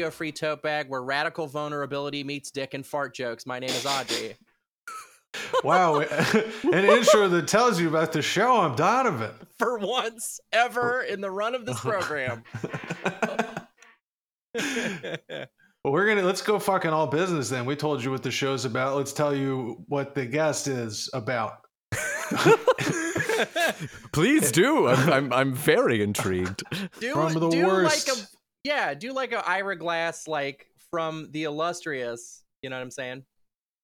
Radio Free Tote Bag, where radical vulnerability meets dick and fart jokes. My name is Audrey. Wow, eh, an intro that tells you about the show. I'm Donovan. For once ever in the run of this program. Well, we're gonna let's go fucking all business then. We told you what the show's about. Let's tell you what the guest is about. Please do. I'm, I'm, I'm very intrigued. do From the do worst. like a yeah, do like a Ira Glass like from the illustrious. You know what I'm saying?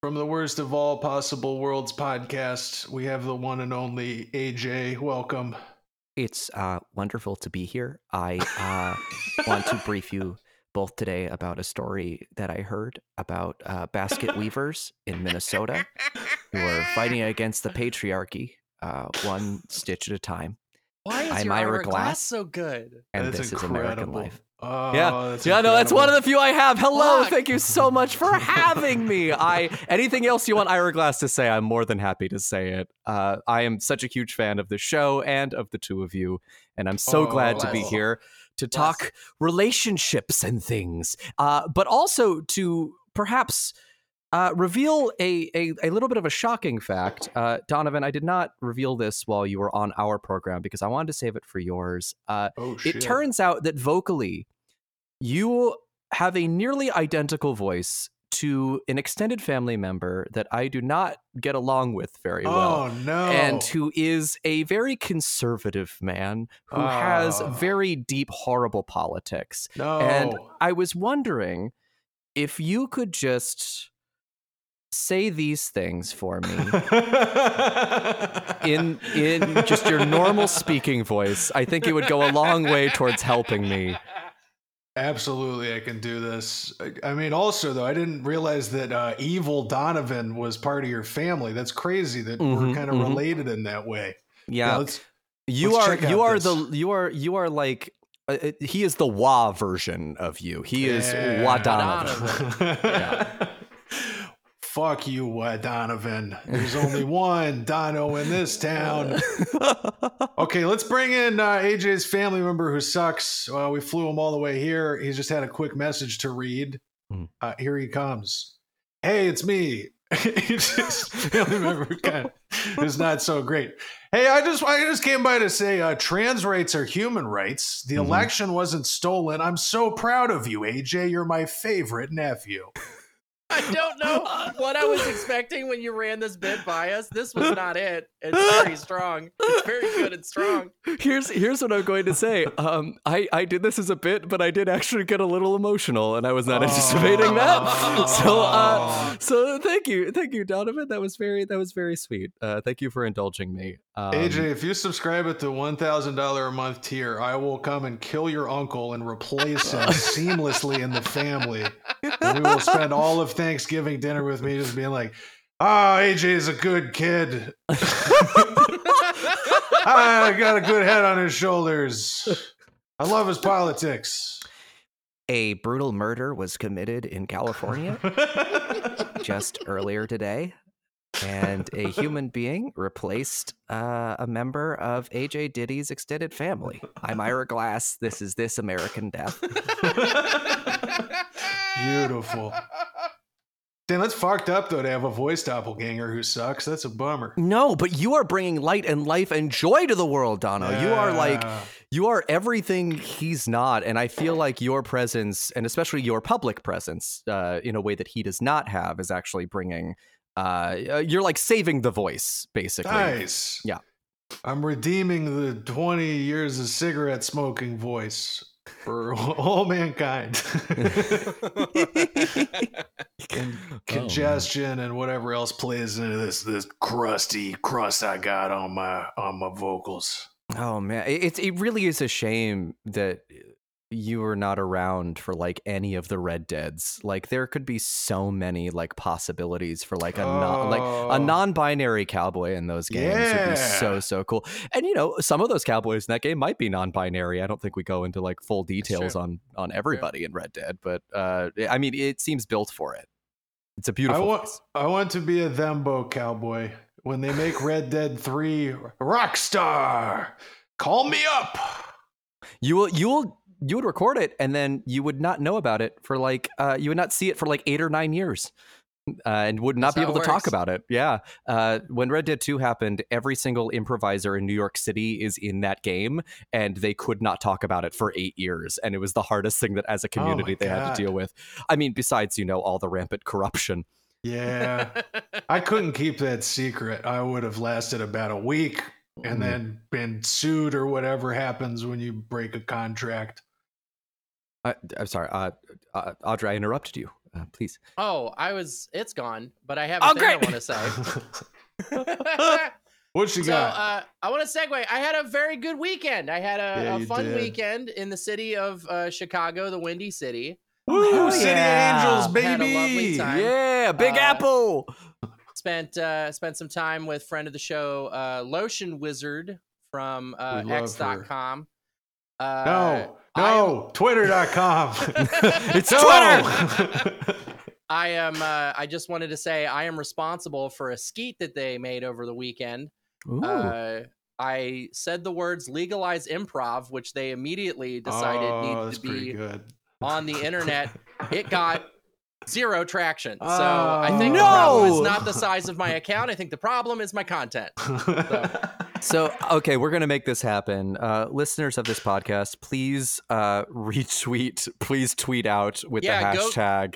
From the worst of all possible worlds podcast, we have the one and only AJ. Welcome. It's uh, wonderful to be here. I uh, want to brief you both today about a story that I heard about uh, basket weavers in Minnesota who are fighting against the patriarchy, uh, one stitch at a time. Why is I'm your Ira Ira Glass Glass. so good? And That's this is American life. Oh, yeah, that's yeah, no, that's one of the few I have. Hello, Fuck. thank you so much for having me. I anything else you want Ira Glass to say, I'm more than happy to say it. Uh, I am such a huge fan of the show and of the two of you, and I'm so glad to be here to talk relationships and things, uh, but also to perhaps. Uh, reveal a, a a little bit of a shocking fact, uh, Donovan. I did not reveal this while you were on our program because I wanted to save it for yours. Uh, Oh shit. it turns out that vocally, you have a nearly identical voice to an extended family member that I do not get along with very well. Oh no. And who is a very conservative man who has Oh. very deep, horrible politics. no. And I was wondering if you could just say these things for me in in just your normal speaking voice. I think it would go a long way towards helping me. Absolutely, I can do this. I- I mean, also though, I didn't realize that uh, evil Donovan was part of your family. That's crazy that we're Mhm, kind of mhm. related in that way. Yeah, let's- you let's are check you are this. the you are you are like uh, uh, he is the Wah version of you. He is Yeah. Wadonovan. Donovan. Fuck you, uh, Donovan. There's only one Dono in this town. Okay, let's bring in uh, AJ's family member who sucks. Uh, we flew him all the way here. He's just had a quick message to read. Hmm. Uh, here he comes. Hey, it's me. AJ's family member who kind of is not so great. Hey, I just I just came by to say uh, trans rights are human rights. The Mhm. election wasn't stolen. I'm so proud of you, AJ. You're my favorite nephew. I don't know what I was expecting when you ran this bit by us. This was not it. It's very strong. It's very good and strong. here's here's what I'm going to say. Um, I I did this as a bit, but I did actually get a little emotional, and I was not anticipating that. So uh, so thank you, thank you, Donovan. That was very that was very sweet. Uh, thank you for indulging me. Um, AJ, if you subscribe at the one thousand dollar a month tier, I will come and kill your uncle and replace him seamlessly in the family. And we will spend all of Thanksgiving dinner with me just being like, "Ah, AJ is a good kid. I got a good head on his shoulders. I love his politics." a brutal murder was committed in California just earlier today, and a human being replaced uh, a member of AJ Ditty's extended family. I'm Ira Glass. This is This American Death. Beautiful. Damn, that's fucked up though to have a voice doppelganger who sucks. That's a bummer. No, but you are bringing light and life and joy to the world, Dono. You are like you are everything he's not, and I feel like your presence, and especially your public presence, uh, in a way that he does not have, is actually bringing. Uh, uh, you're like saving the voice, basically. Nice. Yeah. I'm redeeming the 20 years of cigarette smoking voice for all mankind. Oh, and congestion and whatever else plays into this this crusty crust I got on my on my vocals. Oh man, it it's- it really is a shame that you were not around for like any of the Red Deads. Like there could be so many like possibilities for like a non, like Oh. a non-binary cowboy in those games would be so so cool. And you know, some of those cowboys in that game might be non-binary. I don't think we go into like full details on on everybody in Red Dead, but uh I mean it seems built for it. It's a beautiful want voice. I want to be a Thembo cowboy. When they make Red Dead 3 Rockstar, call me up. You will you will you would record it and then you would not know about it for like uh, you would not see it for like eight or nine years. Uh, and would not That's be able to talk about it. Yeah. Uh, when Red Dead 2 happened, every single improviser in New York City is in that game, and they could not talk about it for eight years. And it was the hardest thing that as a Oh community they had to deal with. I mean, besides, you know, all the rampant corruption. Yeah. I couldn't keep that secret. I would have lasted about a week and Mm. then been sued or whatever happens when you break a contract. I, I'm sorry, uh, uh, Audrey, I interrupted you. Uh, please. oh, I was. It's gone, but I have a Oh, thing I want to say. what you so got? uh, I want to segue. I had a very good weekend. I had a, Yeah, a fun did. weekend in the city of uh, Chicago, the Windy City. Woo, hell City yeah. Angels, baby. Had a time. Yeah, Big Uh, Apple. Spent uh, spent some time with friend of the show, uh, Lotion Wizard from uh, We love X.com. Uh, No, no, twitter.com. It's No. Twitter. I am. Uh, I just wanted to say I am responsible for a skeet that they made over the weekend. Uh, I said the words "legalize improv," which they immediately decided oh, needed to be good. on the internet. It got zero traction. So I think the Oh. problem is not the size of my account. I think the problem is my content. So, okay, we're going to make this happen. Uh, listeners of this podcast, please uh, retweet, please tweet out with Yeah, the go- hashtag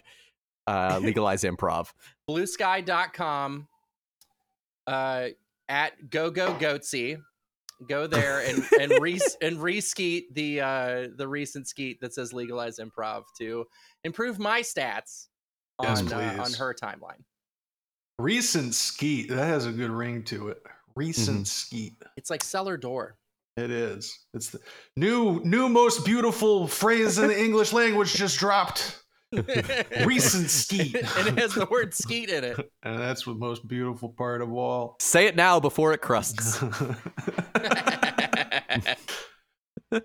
uh, legalize improv. Bluesky.com uh, at go go goatsy. Go there and and re and reskeet the uh, the recent skeet that says legalize improv to improve my stats Yes, on uh, on her timeline. Recent skeet. That has a good ring to it. Recent skeet. It's like cellar door. It is. It's the new new most beautiful phrase in the English language just dropped. Recent skeet. and it has the word skeet in it. And that's the most beautiful part of all. Say it now before it crusts.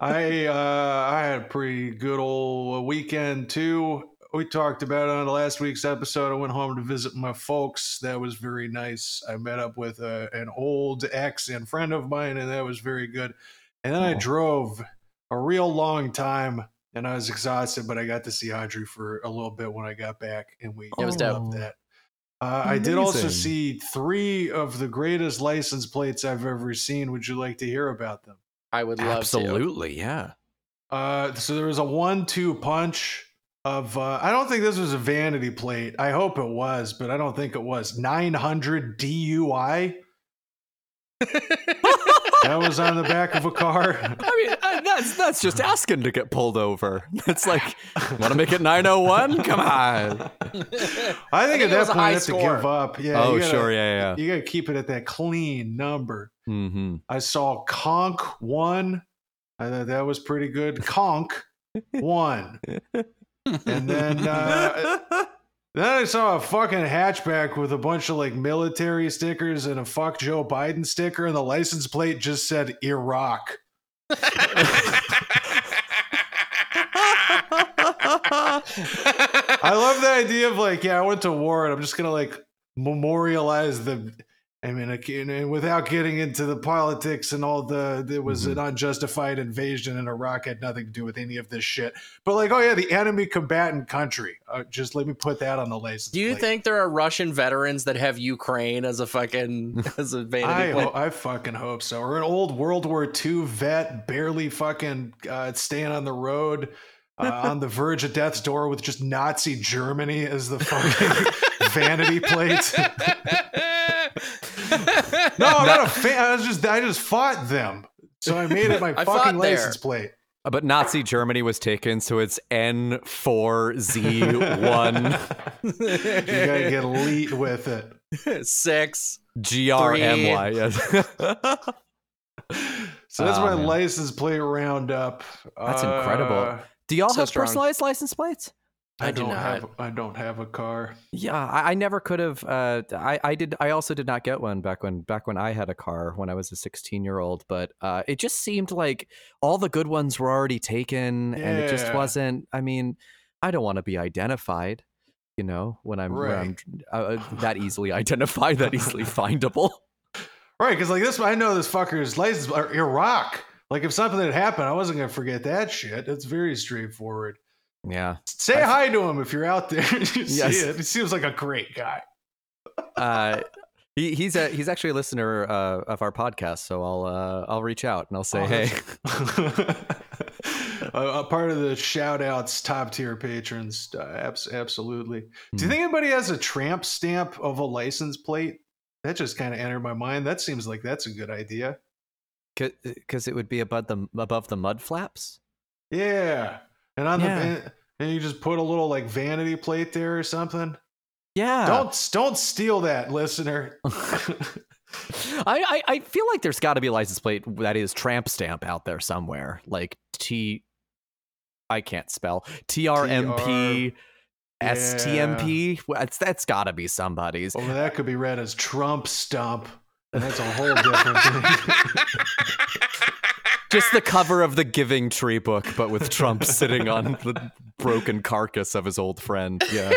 I uh, I had a pretty good old weekend too. We talked about it on last week's episode. I went home to visit my folks. That was very nice. I met up with uh, an old ex and friend of mine, and that was very good. And then I Oh. drove a real long time, and I was exhausted, but I got to see Audrey for a little bit when I got back, and we It was loved dope. that. Uh, I did also see three of the greatest license plates I've ever seen. Would you like to hear about them? I would love to. Absolutely, yeah. Uh, so there was a one-two punch of. Uh, I don't think this was a vanity plate. I hope it was, but I don't think it was. Nine hundred DUI. that was on the back of a car. I mean, uh, that's that's just asking to get pulled over. It's like, want to make it 901? Come on. I think, think at that point you have to give up. Yeah. oh, you gotta- sure, yeah, yeah. You got to keep it at that clean number. Mm-hmm. I saw Conk one. I thought that was pretty good. Conk one. And then uh, then I saw a fucking hatchback with a bunch of like military stickers and a fuck Joe Biden sticker, and the license plate just said Iraq. I love the idea of like, yeah, I went to war and I'm just gonna like memorialize the. I mean, and without getting into the politics and all the, there was an unjustified invasion in Iraq had nothing to do with any of this shit. But like, oh yeah, the enemy combatant country. Uh, just let me put that on the list. Do you plate. think there are Russian veterans that have Ukraine as a fucking as a vanity I, ho- I fucking hope so. Or an old World War II vet, barely fucking uh, staying on the road, uh, on the verge of death's door with just Nazi Germany as the fucking vanity plate. no, I'm not a fan. I was just, I just fought them, so I made it my I fought fucking there. license plate. Uh, But Nazi Germany was taken, so it's N4Z1 you gotta get elite with it. Six. GRMY. Yes. So that's Oh, my man. license plate roundup. That's incredible. Do y'all So have strong. personalized license plates? I, I do don't not. have. I don't have a car. Yeah, I, I never could have. Uh, I, I did. I also did not get one back when back when I had a car when I was a 16 year old. But uh, it just seemed like all the good ones were already taken, and it just wasn't. I mean, I don't want to be identified. You know, when I'm, when I'm uh, that easily identified, that easily findable. Right, because like this, I know this fucker's license or Iraq. Like if something had happened, I wasn't gonna forget that shit. It's very straightforward. Yeah. Say I- hi to him if you're out there. Yes. it. He seems like a great guy. Uh, he, he's a he's actually a listener uh, of our podcast, so I'll uh, I'll reach out and I'll say, Oh, hey, a, a part of the shout outs, top tier patrons. Uh, abs- absolutely. Do you Hmm. think anybody has a tramp stamp of a license plate? That just kind of entered my mind. That seems like that's a good idea. because it would be above the above the mud flaps. Yeah. And on Yeah. the and, and you just put a little like vanity plate there or something. Yeah. Don't don't steal that, listener. I, I I feel like there's got to be a license plate that is tramp stamp out there somewhere, like T. I can't spell T R M P S T M P. That's that's got to be somebody's. well, that could be read as Trump stump. And that's a whole different thing. Just the cover of the Giving Tree book, but with Trump sitting on the broken carcass of his old friend. Yeah.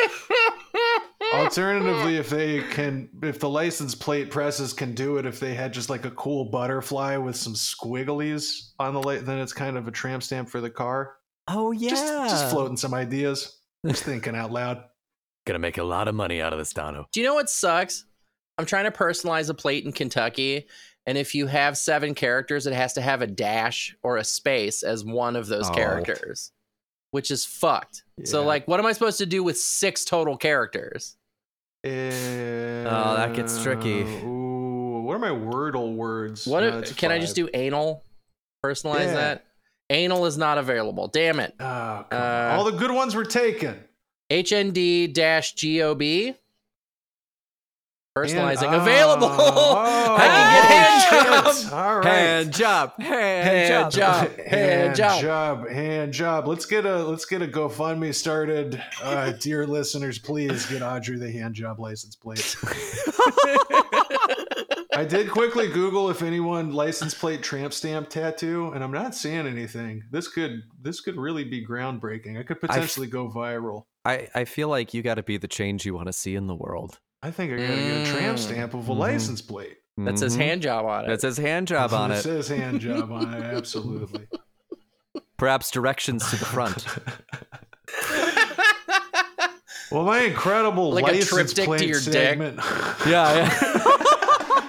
Alternatively, if they can, if the license plate presses can do it, if they had just like a cool butterfly with some squigglies on the light, then it's kind of a tramp stamp for the car. Oh yeah. Just, just floating some ideas. Just thinking out loud. Gonna make a lot of money out of this, Dono. Do you know what sucks? I'm trying to personalize a plate in Kentucky, and if you have seven characters, it has to have a dash or a space as one of those Oh. characters, which is fucked. So, like, what am I supposed to do with six total characters? oh, that gets tricky. Ooh, what are my Wordle words? What No, if- it's can I just do anal? Personalize Yeah. that. Anal is not available. Damn it. Oh. Uh, All the good ones were taken. HND dash GOB. Personalizing And- available. Oh, I can get hand shit. job. All right. Hand job. Hand, Hand job. job. Hand job. job, hand job. Let's get a let's get a GoFundMe started. Uh, dear listeners, please get Audrey the hand job license plate. I did quickly Google if anyone license plate tramp stamp tattoo, and I'm not seeing anything. This could this could really be groundbreaking. I could potentially go viral. I, I feel like you got to be the change you want to see in the world. I think I gotta get a tramp Mm. stamp of a Mhm. license plate. That says Mhm. hand job on it. That says hand job on It it. says hand job on it. Absolutely. Perhaps directions to the front. Well, my incredible Like a license triptych to plate your dick. segment. yeah, yeah.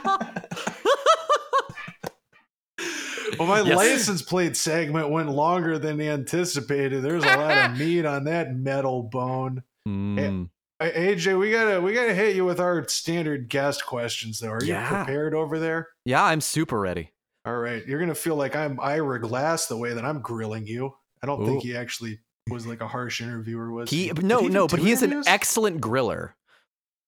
Well, my Yes. license plate segment went longer than anticipated. There's a lot of meat on that metal bone. Mm. AJ, we gotta we gotta hit you with our standard guest questions though. Are you Yeah. prepared over there? Yeah, I'm super ready. All right, you're gonna feel like I'm Ira Glass the way that I'm grilling you. I don't think he actually was like a harsh interviewer. Was He Did no even no, but he is an excellent griller.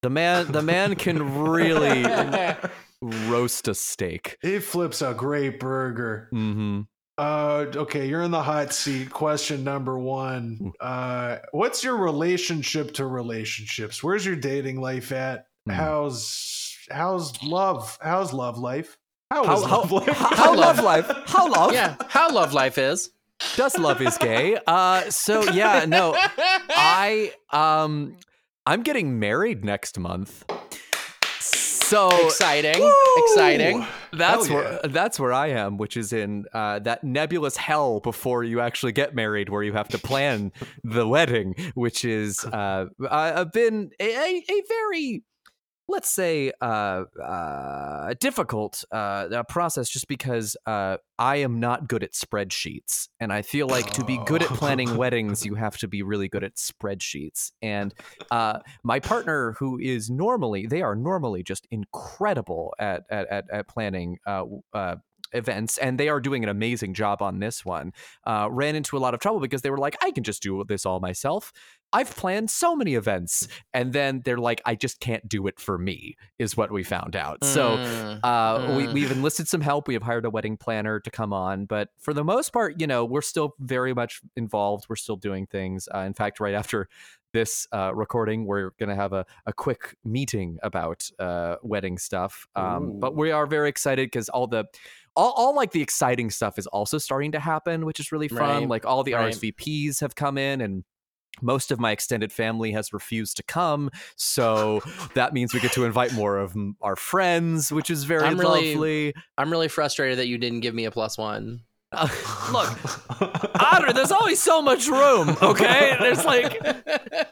The man the man can really roast a steak. He flips a great burger. Mm-hmm. Uh, okay, you're in the hot seat. Question number one. Uh, what's your relationship to relationships? Where's your dating life at? Hmm. How's how's love? How's love life? How How, is how, love life? how, how love life? How love? yeah, how love life is. Does love is gay? Uh, so yeah, no, I um, I'm getting married next month. So exciting, Woo! exciting. That's Hell where that's where I am, which is in uh, that nebulous hell before you actually get married, where you have to plan the wedding, which is uh, uh, been a, a, a very let's say uh, uh, difficult uh, process, just because uh, I am not good at spreadsheets, and I feel like to be good at planning Oh. weddings, you have to be really good at spreadsheets, and uh, my partner who is normally they are normally just incredible at at at, at planning uh, uh, events and they are doing an amazing job on this one uh, ran into a lot of trouble because they were like i can just do this all myself i've planned so many events and then they're like i just can't do it for me is what we found out so Mm. uh, we, Mm. we've enlisted some help. We have hired a wedding planner to come on, but for the most part, you know, we're still very much involved. We're still doing things. Uh, in fact, right after this uh, recording, we're going to have a, a quick meeting about uh, wedding stuff. Um, but we are very excited because all the all, all like the exciting stuff is also starting to happen, which is really fun. Right, Like all the right. RSVPs have come in and most of my extended family has refused to come so that means we get to invite more of our friends which is very I'm really- lovely I'm really frustrated that you didn't give me a plus one. Uh, look, Otter, there's always so much room, okay? There's like,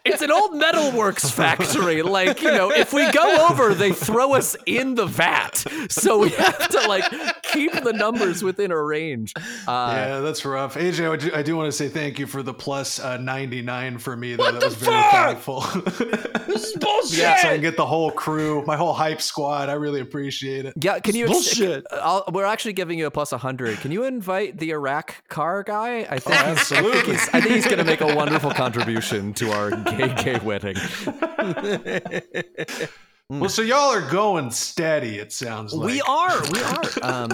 it's an old metalworks factory. Like, you know, if we go over, they throw us in the vat. So we have to like keep the numbers within a range. Uh, yeah, that's rough. AJ, I do, I do want to say thank you for the plus uh, 99 for me. Though. What that the was very fuck? thoughtful. This is bullshit. yeah, so I can get the whole crew, my whole hype squad. I really appreciate it. Yeah, can you? Bullshit. I'll, we're actually giving you a plus 100. Can you invite the Iraq car guy? I think, Oh, he's, I think he's, I think he's going to make a wonderful contribution to our gay gay wedding. Well, so y'all are going steady. It sounds like We are, we are. Um,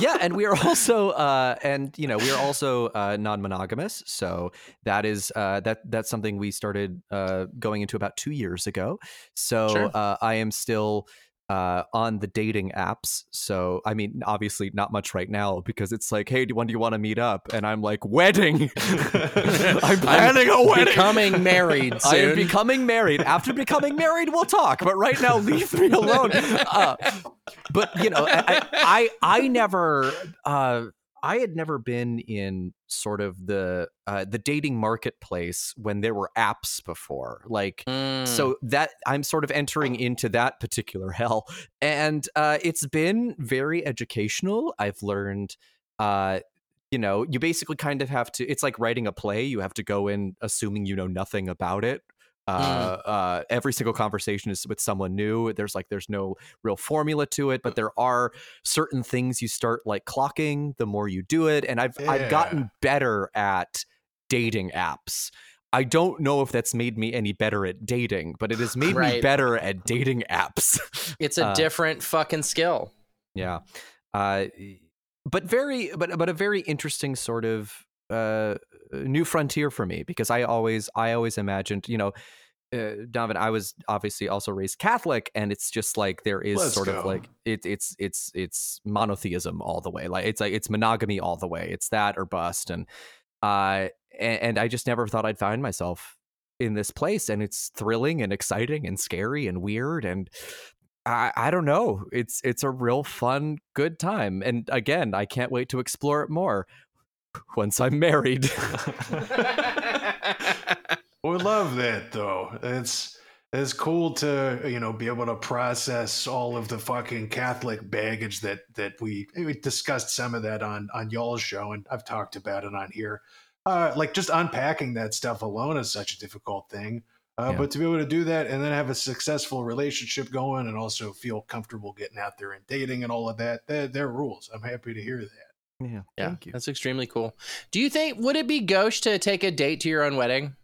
yeah, and we are also, uh, and you know, we are also uh, non-monogamous. So that is uh, that that's something we started uh, going into about two years ago. So Sure. uh, I am still. Uh, on the dating apps, so I mean, obviously not much right now because it's like, hey, do when do you want to meet up? And I'm like, wedding. I'm planning a wedding. Becoming married I am becoming married. After becoming married, we'll talk. But right now, leave me alone. Uh, but you know, I, I, I never, uh, I had never been in sort of the uh, the dating marketplace when there were apps before. Like, Mm. so that I'm sort of entering into that particular hell, and uh, it's been very educational. I've learned. Uh, you know, you basically kind of have to. It's like writing a play. You have to go in assuming you know nothing about it. Uh, uh, every single conversation is with someone new. There's like there's no real formula to it, but there are certain things you start like clocking the more you do it. And I've I've gotten better at dating apps. I don't know if that's made me any better at dating, but it has made me better at dating apps. it's a uh, different fucking skill. Yeah. Uh but very but but a very interesting sort of uh new frontier for me because I always I always imagined, you know, uh, Donovan, I was obviously also raised Catholic, and it's just like there is Let's sort go. of like it, it's it's it's monotheism all the way. Like it's like it's monogamy all the way. It's that or bust, and uh, and, and I just never thought I'd find myself in this place, and it's thrilling and exciting and scary and weird and I, I don't know. It's it's a real fun, good time. And again, I can't wait to explore it more once I'm married. We love that though. It's it's cool to you know be able to process all of the fucking Catholic baggage that that we we discussed some of that on on y'all's show, and I've talked about it on here. Uh, like just unpacking that stuff alone is such a difficult thing. Uh, Yeah. But to be able to do that and then have a successful relationship going, and also feel comfortable getting out there and dating and all of that, they're, they're rules. I'm happy to hear that. yeah, Yeah, thank you. that's extremely cool. Do you think would it be gauche to take a date to your own wedding?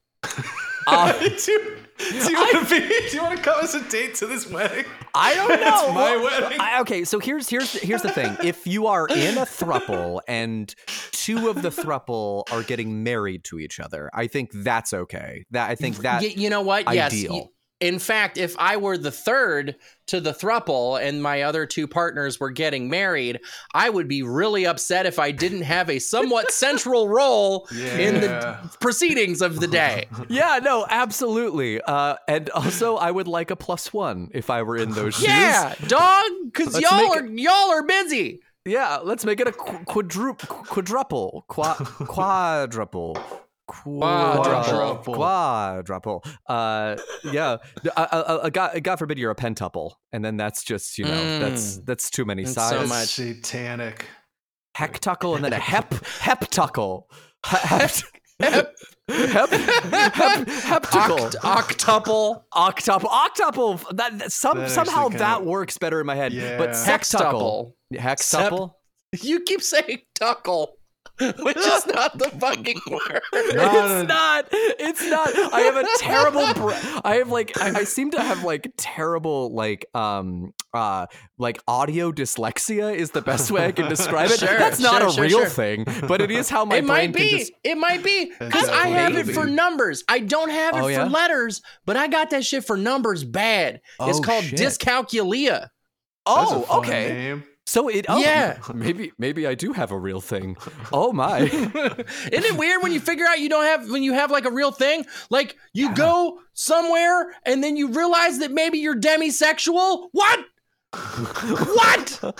Uh, do, you, do you want to be? Do you want to come as a date to this wedding? I don't know. It's my Well, wedding. I, okay, so here's here's here's the thing. If you are in a thruple and two of the thruple are getting married to each other, I think that's okay. That I think that Y- you know what? Yes. ideal. y- In fact, if I were the third to the thruple and my other two partners were getting married, I would be really upset if I didn't have a somewhat central role in the proceedings of the day. Yeah, no, absolutely. Uh, and also, I would like a plus one if I were in those shoes. Yeah, dog, because y'all make are y'all are busy. Yeah, let's make it a qu- quadruple, quadruple, qua- quadruple. Quadruple. quadruple. Uh, yeah. Uh, uh, uh, God, God forbid you're a pentuple, and then that's just you know that's that's too many That's sides. so much. satanic. Hectucle and then a hep heptucle. Hep hep hep hep heptucle. Oct- octuple. Octuple, octuple. That, that- some That somehow actually kinda- that works better in my head. But Yeah. sextuple, Sextuple. hextuple. You keep saying tuckle, which is not the fucking word. No, it's not. It's not. I have a terrible. Br- I have like. I, I seem to have like terrible like um uh like audio dyslexia is the best way I can describe it. Sure, That's not sure, a sure, real sure. thing, but it is how my it brain might be. can just. It might be because That's I have it for numbers. I don't have it Oh, for yeah? letters, but I got that shit for numbers bad. it's Oh, called shit. dyscalculia. That's a Oh, fun okay. name. So it. Oh, Yeah. Maybe maybe I do have a real thing. Oh my. Isn't it weird when you figure out you don't have when you have like a real thing? Like you go somewhere and then you realize that maybe you're demisexual. What? what?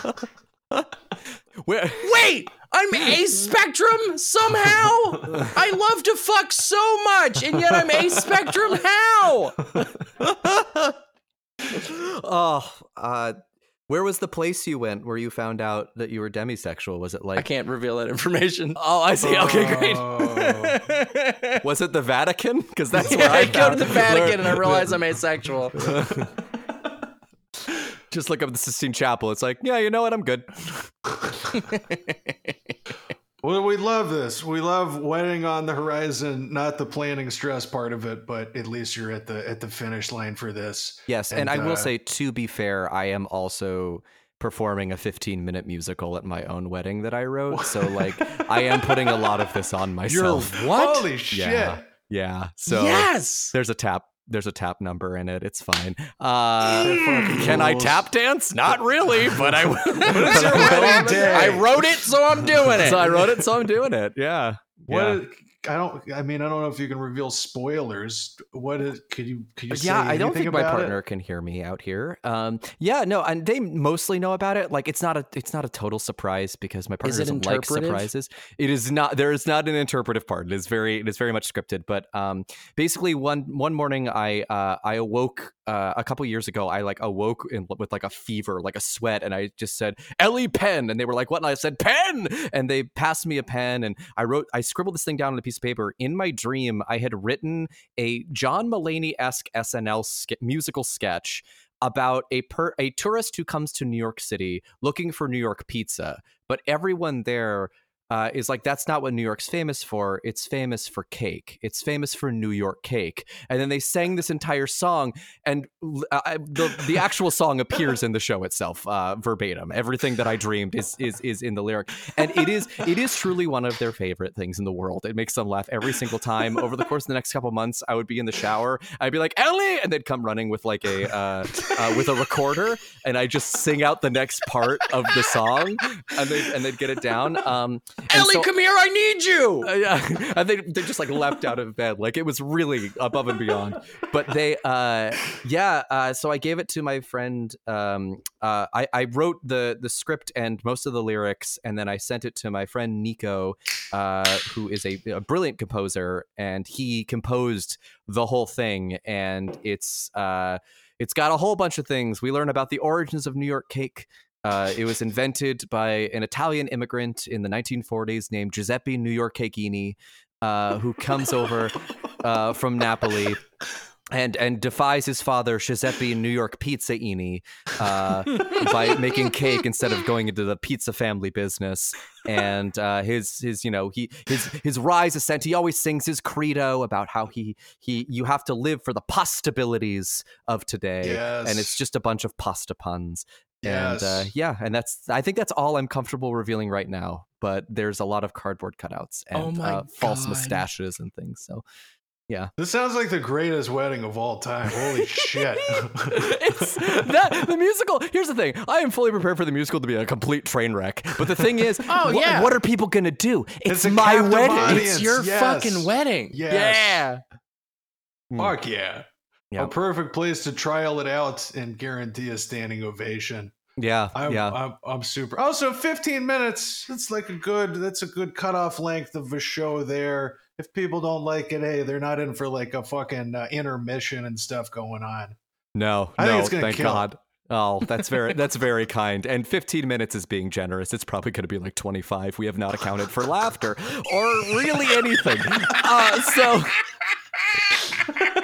Where? Wait, I'm a spectrum somehow. I love to fuck so much, and yet I'm a spectrum. How? oh, uh, where was the place you went where you found out that you were demisexual? Was it like I can't reveal that information. Oh, I see. Okay, great. Oh. Was it the Vatican? Because that's Yeah, where I, I go to the Vatican and I realize I'm asexual. Just look up the Sistine Chapel. It's like, yeah, you know what? I'm good. Well, we love this. We love wedding on the horizon, not the planning stress part of it, but at least you're at the at the finish line for this. Yes, and, And, I will uh, say, to be fair, I am also performing a 15 minute musical at my own wedding that I wrote. So, like, I am putting a lot of this on myself. what? Holy shit! Yeah. yeah. So yes. there's a tap. There's a tap number in it. It's fine. Uh, fucking can I tap dance? Not really, but I will. It's your wedding day. I wrote it, so I'm doing it. so I wrote it, so I'm doing it. Yeah. What? Yeah. I don't. I mean, I don't know if you can reveal spoilers. What is? Could you? Could you? Say yeah, I don't think my about it? partner can hear me out here. Um, yeah, no, and they mostly know about it. Like, it's not a, it's not a total surprise because my partner doesn't like surprises. It is not. There is not an interpretive part. It is very, it is very much scripted. But um, basically, one one morning, I uh, I awoke uh, a couple years ago. I like awoke in, with like a fever, like a sweat, and I just said Ellie pen, and they were like, "What?" And I said pen, and they passed me a pen, and I wrote, I scribbled this thing down on a piece of paper. In my dream, I had written a John Mulaney esque SNL ske- musical sketch about a per- a tourist who comes to New York City looking for New York pizza, but everyone there uh, is like that's not what New York's famous for. It's famous for cake. It's famous for New York cake. And then they sang this entire song, and uh, the the actual song appears in the show itself, uh, verbatim. Everything that I dreamed is is is in the lyric, and it is it is truly one of their favorite things in the world. It makes them laugh every single time. Over the course of the next couple months, I would be in the shower. I'd be like Ellie, and they'd come running with like a uh, uh, with a recorder, and I just sing out the next part of the song, and they and they'd get it down. Um, Ellie, so- come here. I need you. uh, yeah, and they they just like leapt out of bed, like it was really above and beyond. But they, uh, yeah. Uh, so I gave it to my friend. Um, uh, I I wrote the the script and most of the lyrics, and then I sent it to my friend Nico, uh, who is a, a brilliant composer, and he composed the whole thing. And it's uh, it's got a whole bunch of things. We learn about the origins of New York cake. Uh, it was invented by an Italian immigrant in the 1940s named Giuseppe New York Cachini, uh, who comes over uh, from Napoli and and defies his father Giuseppe New York Pizzaini uh, by making cake instead of going into the pizza family business. And uh, his his you know he his his rise ascent. He always sings his credo about how he he you have to live for the possibilities of today, and it's just a bunch of pasta puns. And uh, yeah, and that's I think that's all I'm comfortable revealing right now. But there's a lot of cardboard cutouts and Oh uh, false mustaches and things. So yeah. This sounds like the greatest wedding of all time. Holy shit! it's that the musical. Here's the thing: I am fully prepared for the musical to be a complete train wreck. But the thing is, Oh, wha- yeah. what are people gonna do? It's It's, my wedding. audience. It's your yes. fucking wedding. Yes. Yeah. Mm. Fuck yeah. Yeah. A perfect place to trial it out and guarantee a standing ovation. Yeah, I'm, yeah. I'm, I'm super. Also, 15 minutes. That's like a good. That's a good cutoff length of a show. There. If people don't like it, hey, they're not in for like a fucking uh, intermission and stuff going on. no, I no, it's gonna thank kill. God. Oh, that's very that's very kind. And 15 minutes is being generous. It's probably going to be like 25. We have not accounted for laughter or really anything. Uh, so.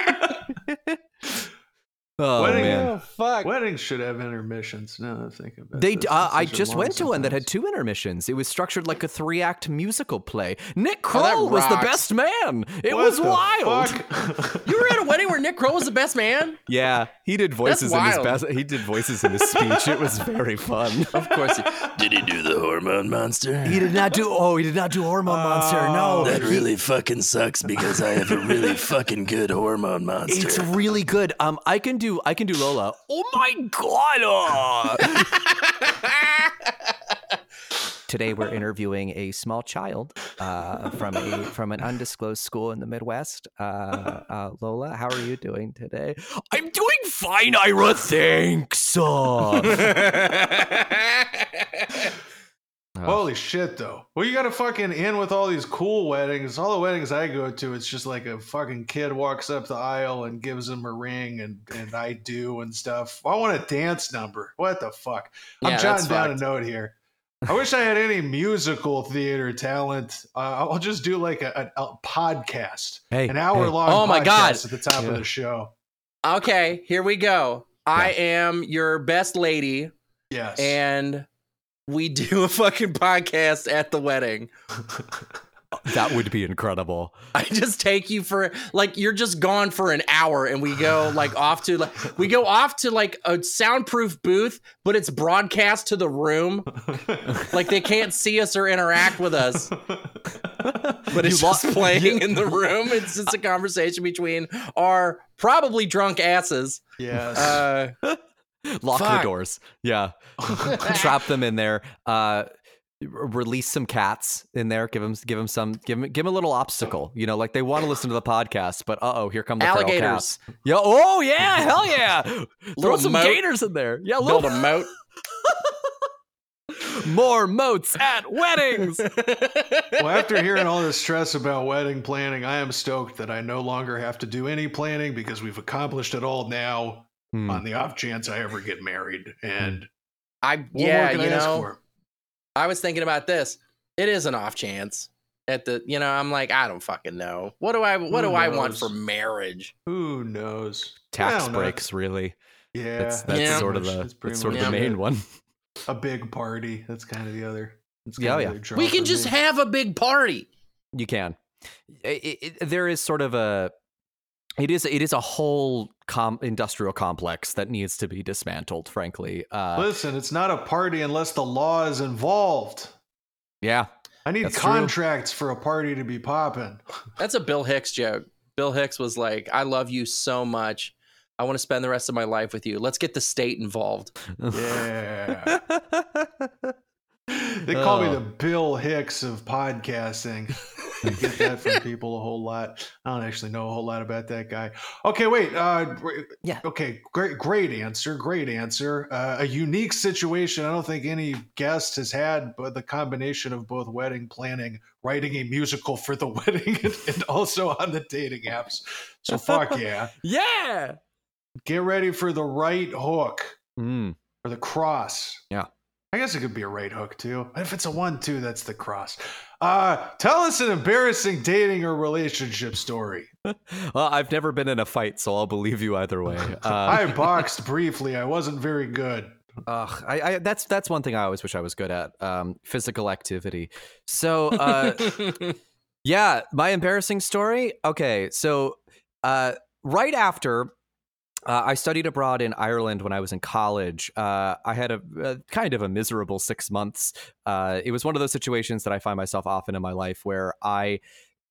oh Wedding- man. Oh fuck. Weddings should have intermissions. No, I'm thinking about They, this. uh, I just long went to one that had two intermissions. It was structured like a three-act musical play. Nick Oh, was the best man. It What was wild. You were at a wedding where Nick Kroll was the best man? Yeah, he did voices in his best. He did voices in his speech. It was very fun. Of course. He, did he do the hormone monster? He did not do. Oh, he did not do Hormone Monster. No, Oh, That really fucking sucks because I have a really fucking good hormone monster. it's really good. Um, I can do. I can do Lola. Oh my god. uh. Today we're interviewing a small child uh, from a from an undisclosed school in the Midwest. Uh, uh, Lola, how are you doing today? I'm doing fine, Ira. Thanks. All Holy shit, though. Well, you got to fucking end with all these cool weddings. All the weddings I go to, it's just like a fucking kid walks up the aisle and gives him a ring and, and I do and stuff. I want a dance number. What the fuck? Yeah, I'm jotting down fucked. a note here. I wish I had any musical theater talent. Uh, I'll just do like a, a, a podcast, Hey, an hour hey. long. Oh my God. podcast At the top Yeah. of the show. Okay, here we go. I am your best lady, Yes. and we do a fucking podcast at the wedding. that would be incredible. I just take you for like you're just gone for an hour, and we go like off to like we go off to like a soundproof booth, but it's broadcast to the room. Like they can't see us or interact with us, but it's You lo- just playing in the room. It's just a conversation between our probably drunk asses. yes. Uh, Lock Fuck. the doors. Yeah. Trap them in there. Uh, release some cats in there. Give them, give them some, give them, give them a little obstacle. You know, like they want to listen to the podcast, but uh oh, here come the Alligators. cats. Yeah. Oh yeah. Hell yeah. Throw some moat. gators in there. Yeah. build a moat. more moats at weddings. well, after hearing all this stress about wedding planning, I am stoked that I no longer have to do any planning because we've accomplished it all now Hmm. on the off chance I ever get married. And I what yeah, more can you I know. I was thinking about this. It is an off chance. At the, you know, I'm like, I don't fucking know. What do I, what Who do I want for marriage? Who knows? Tax don't know. breaks, really. Yeah, That's that's Yeah. sort of the that's sort of the main it. one. A big party. That's kind of the other. Yeah, yeah. of the other draw We can just me. have a big party. You can. I- I- I- there is sort of a. It is it is a whole com- industrial complex that needs to be dismantled. Frankly, uh, Listen, it's not a party unless the law is involved. yeah, I need That's true. contracts for a party to be popping. That's a Bill Hicks joke. Bill Hicks was like, I love you so much. I want to spend the rest of my life with you. Let's get the state involved. Yeah. They call me Oh. the Bill Hicks of podcasting. I get that from people a whole lot. I don't actually know a whole lot about that guy. Okay, wait. Uh, Yeah. Okay, great, great answer. Great answer. Uh, a unique situation. I don't think any guest has had, but the combination of both wedding planning, writing a musical for the wedding, and, and also on the dating apps. So fuck yeah. yeah. Get ready for the right hook Mm. or the cross. Yeah. I guess it could be a right hook too. If it's a one two, that's the cross. Uh tell us an embarrassing dating or relationship story. Well, I've never been in a fight, so I'll believe you either way. Uh, I boxed briefly. I wasn't very good. Ugh, I, I, that's that's one thing I always wish I was good at. Um, physical activity. So, uh, yeah, my embarrassing story. Okay, so uh, right after uh, I studied abroad in Ireland when I was in college, uh, I had a, a kind of a miserable six months. Uh, it was one of those situations that I find myself often in my life where I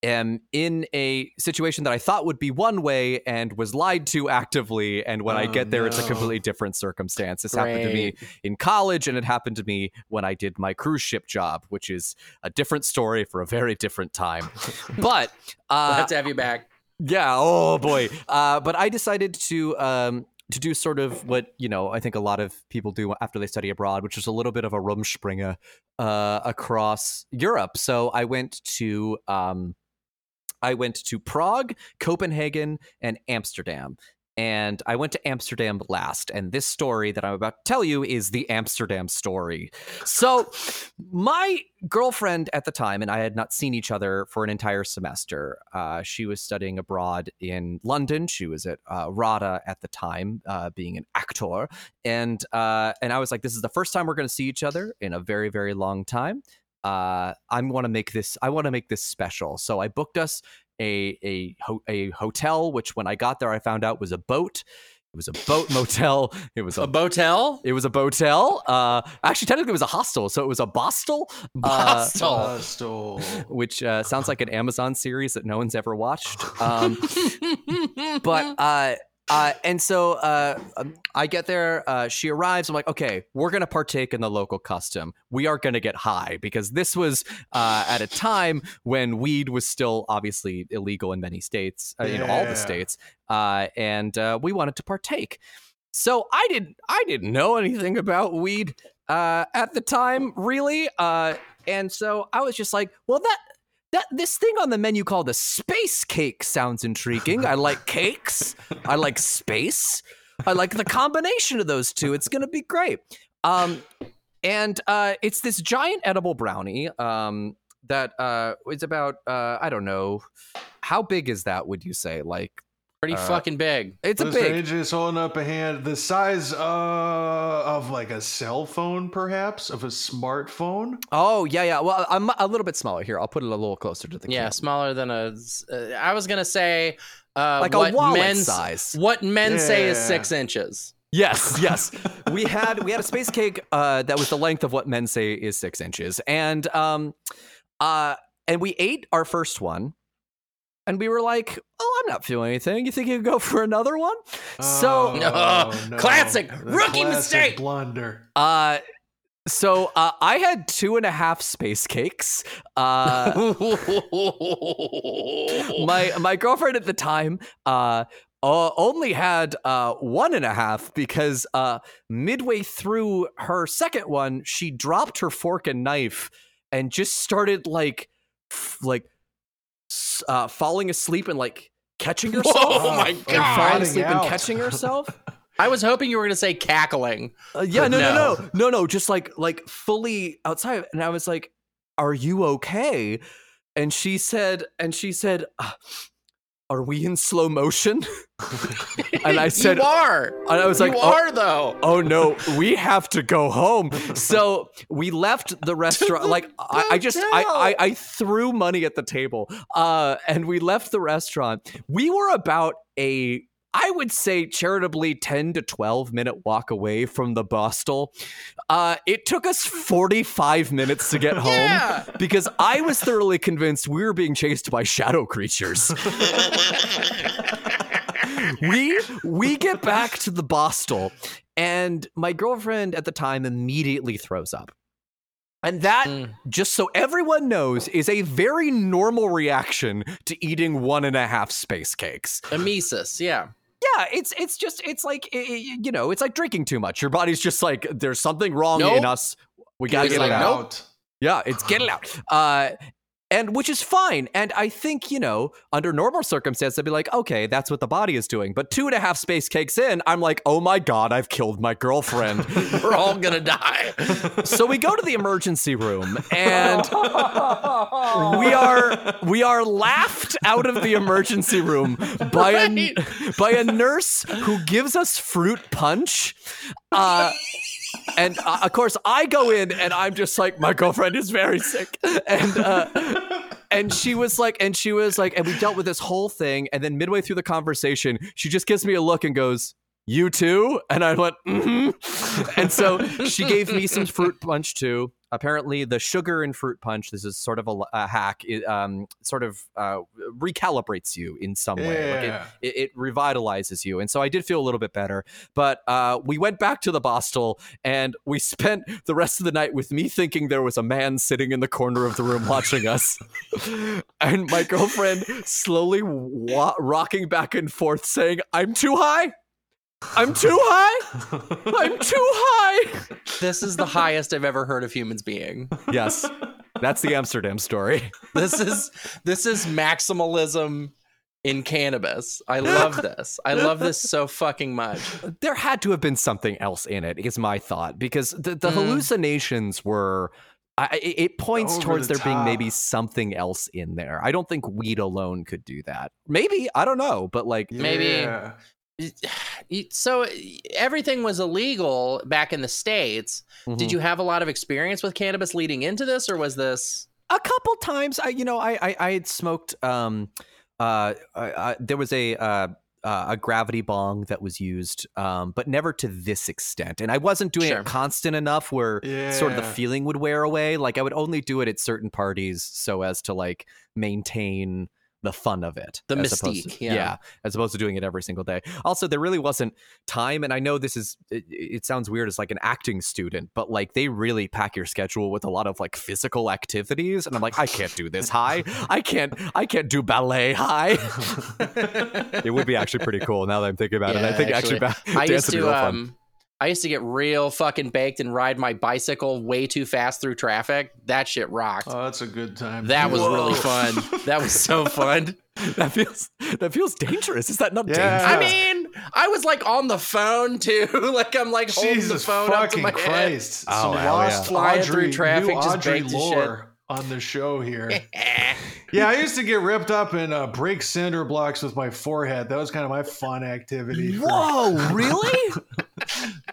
am in a situation that I thought would be one way and was lied to actively. And when I Oh, get there, it's a completely different circumstance. This happened to me in college, and it happened to me when I did my cruise ship job, which is a different story for a very different time. but We'll uh, have to have you back. Yeah, oh boy. Uh, but I decided to um, to do sort of what you know I think a lot of people do after they study abroad, which is a little bit of a rumspringa uh, across Europe. So I went to um, I went to Prague, Copenhagen, and Amsterdam. And I went to Amsterdam last. And this story that I'm about to tell you is the Amsterdam story. So, my girlfriend at the time and I had not seen each other for an entire semester. Uh, she was studying abroad in London. She was at uh, RADA at the time, uh, being an actor, and uh, and I was like, "This is the first time we're going to see each other in a very very long time. Uh, I want to make this. I want to make this special." So I booked us a a ho- a hotel, which when I got there, I found out was a boat. It was a boat motel. It was A a botel? it was a botel. Uh, actually, technically, it was a hostel, so it was a bostel. Uh, Hostel. Hostel. which uh, sounds like an Amazon series that no one's ever watched. Um, but uh, and so uh, um, I get there. Uh, she arrives. I'm like, okay, we're gonna partake in the local custom. We are gonna get high because this was uh, at a time when weed was still obviously illegal in many states, uh, in all the states, uh, and uh, we wanted to partake. So I didn't I didn't know anything about weed. uh, at the time, really. Uh, and so I was just like, well, that that this thing on the menu called a space cake sounds intriguing. I like cakes. I like space. I like the combination of those two. It's gonna be great. Um, and uh, it's this giant edible brownie. Um, that uh, is about uh, I don't know, how big is that? Would you say like Pretty Uh, fucking big. it's a big? AJ is holding up a hand the size uh, of like a cell phone, perhaps, of a smartphone. Oh yeah, yeah. Well, I'm a little bit smaller here. I'll put it a little closer to the camera. Yeah, camera. smaller than a. s- Uh, I was gonna say, uh, like a wallet men's, size. What men say is six inches. Yes, yes. we had we had a space cake uh, that was the length of what men say is six inches, and um, uh, and we ate our first one, and we were like, "Oh, I'm not feeling anything. You think you could go for another one?" So, Oh, No. Classic. The Rookie classic mistake. Blunder. uh, so uh, I had two and a half space cakes. Uh, my my girlfriend at the time uh, uh only had uh one and a half because uh midway through her second one she dropped her fork and knife and just started like f- like s- uh falling asleep and like catching herself Oh my and God. falling Nodding asleep and catching herself I was hoping you were gonna say cackling. uh, yeah, no, no, no. no, no, no, just like like fully outside, and I was like, "Are you okay?" And she said, and she said, "Uh, "Are we in slow motion?" And I said- "You are." And I was like, "You "Oh, are though." oh no, we have to go home. So we left the restaurant. Like I, I just I, I I threw money at the table. Uh and we left the restaurant. We were about a I would say charitably 10 to 12 minute walk away from the Bostel. Uh, it took us 45 minutes to get home Yeah. because I was thoroughly convinced we were being chased by shadow creatures we we get back to the Bostel, and my girlfriend at the time immediately throws up. And that, Mm. just so everyone knows, is a very normal reaction to eating one and a half space cakes. Emesis, yeah. Yeah, it's it's just it's like you know, it's like drinking too much. Your body's just like there's something wrong in us. We gotta It's get like, it out. nope. Yeah, it's get it out. Uh, and which is fine. And I think, you know, under normal circumstances, I'd be like, okay, that's what the body is doing. But two and a half space cakes in, I'm like, oh my God, I've killed my girlfriend. We're all gonna die. so we go to the emergency room and we are we are laughed out of the emergency room by a by a nurse who gives us fruit punch. Uh, and uh, of course, I go in and I'm just like, my girlfriend is very sick, and uh, and she was like, and she was like, and we dealt with this whole thing, and then midway through the conversation, she just gives me a look and goes. You too? And I went, mm-hmm. And so she gave me some fruit punch too. Apparently, the sugar in fruit punch, this is sort of a, a hack, it um, sort of uh, recalibrates you in some way. Like it, it, it revitalizes you. And so I did feel a little bit better. But uh, we went back to the Bostel and we spent the rest of the night with me thinking there was a man sitting in the corner of the room watching us. and my girlfriend slowly wa- rocking back and forth saying, I'm too high. I'm too high. I'm too high. This is the highest I've ever heard of humans being. Yes. That's the Amsterdam story. This is this is maximalism in cannabis. I love this. I love this so fucking much. there had to have been something else in it is my thought because the, the Mm. hallucinations were I, I- it points Over towards the there being maybe something else in there i don't think weed alone could do that maybe i don't know but like Maybe- Yeah. So everything was illegal back in the states. mhm. Did you have a lot of experience with cannabis leading into this, or was this? a couple times i you know i i, I had smoked um uh I, I, there was a uh uh, a gravity bong that was used, um, but never to this extent. And I wasn't doing Sure. it constant enough where sort of the feeling would wear away. Like I would only do it at certain parties so as to like maintain the fun of it. The mystique, to- yeah. as opposed to doing it every single day. Also, there really wasn't time, and I know this is it, it sounds weird as like an acting student, but like they really pack your schedule with a lot of like physical activities, and I'm like, I can't do this high. I can't. I can't do ballet high. it would be actually pretty cool now that I'm thinking about it. I Yeah, think actually, ba- I dance used would be to real fun. um I used to get real fucking baked and ride my bicycle way too fast through traffic. That shit rocked. Oh, that's a good time. that was really fun. That was so fun. That feels that feels dangerous. Is that not Yeah. I mean, I was like on the phone too. like I'm like holding the Jesus phone up to fucking my head. Christ! Oh, Some hell lost yeah. Flying Audrey, through traffic, new just Audrey baked to lore on the show here. yeah, I used to get ripped up and uh, break cinder blocks with my forehead. That was kind of my fun activity. for- Whoa, really?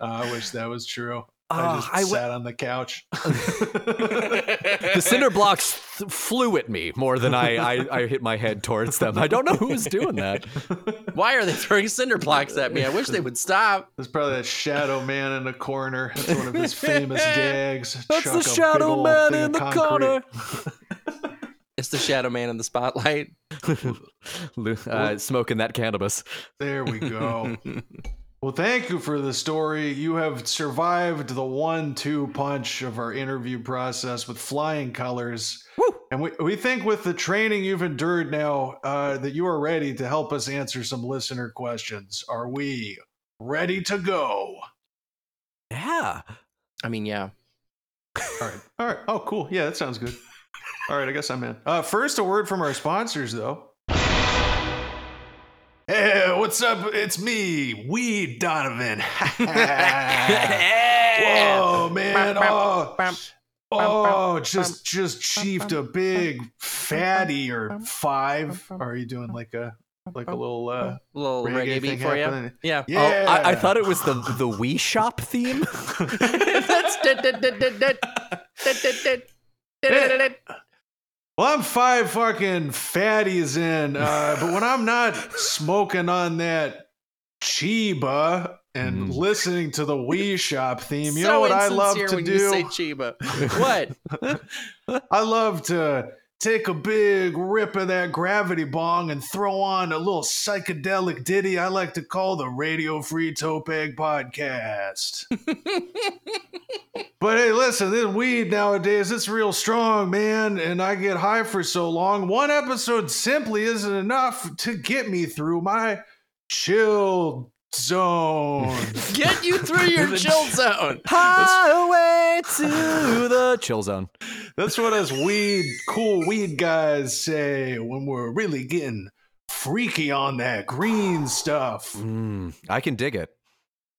I wish that was true. I Uh, just I w- sat on the couch. the cinder blocks th- flew at me more than I, I I hit my head towards them. I don't know who was doing that. Why are they throwing cinder blocks at me? I wish they would stop. There's probably that shadow man in the corner. That's one of his famous gags. That's Chuck the shadow man in the concrete. corner. It's the shadow man in the spotlight. Uh, smoking that cannabis. There we go. Well, thank you for the story. You have survived the one-two punch of our interview process with flying colors. Woo! And we, we think with the training you've endured now, uh, that you are ready to help us answer some listener questions. Are we ready to go? Yeah. I mean, yeah. All right. All right. Oh, cool. Yeah, that sounds good. All right, I guess I'm in. Uh, first, a word from our sponsors, though. Hey, what's up? It's me, Weed Donovan. Whoa, man! Oh, oh, just just chiefed a big fatty or five. Are you doing like a like a little uh, little reggae, reggae, thing beat for you. Yeah. Yeah, Oh, I, I thought it was the the Wii Shop theme. That's Well, I'm five fucking fatties in, uh, but when I'm not smoking on that Chiba and Mm. listening to the Wii Shop theme, you So know what I love to when do? You say Chiba. What? I love to take a big rip of that gravity bong and throw on a little psychedelic ditty I like to call the Radio Free Topeg Podcast. but hey, listen, this weed nowadays, it's real strong, man, and I get high for so long. One episode simply isn't enough to get me through my chill zone. Get you through your chill zone. Highway to the chill zone. That's what us weed, cool weed guys say when we're really getting freaky on that green stuff. Mm, I can dig it.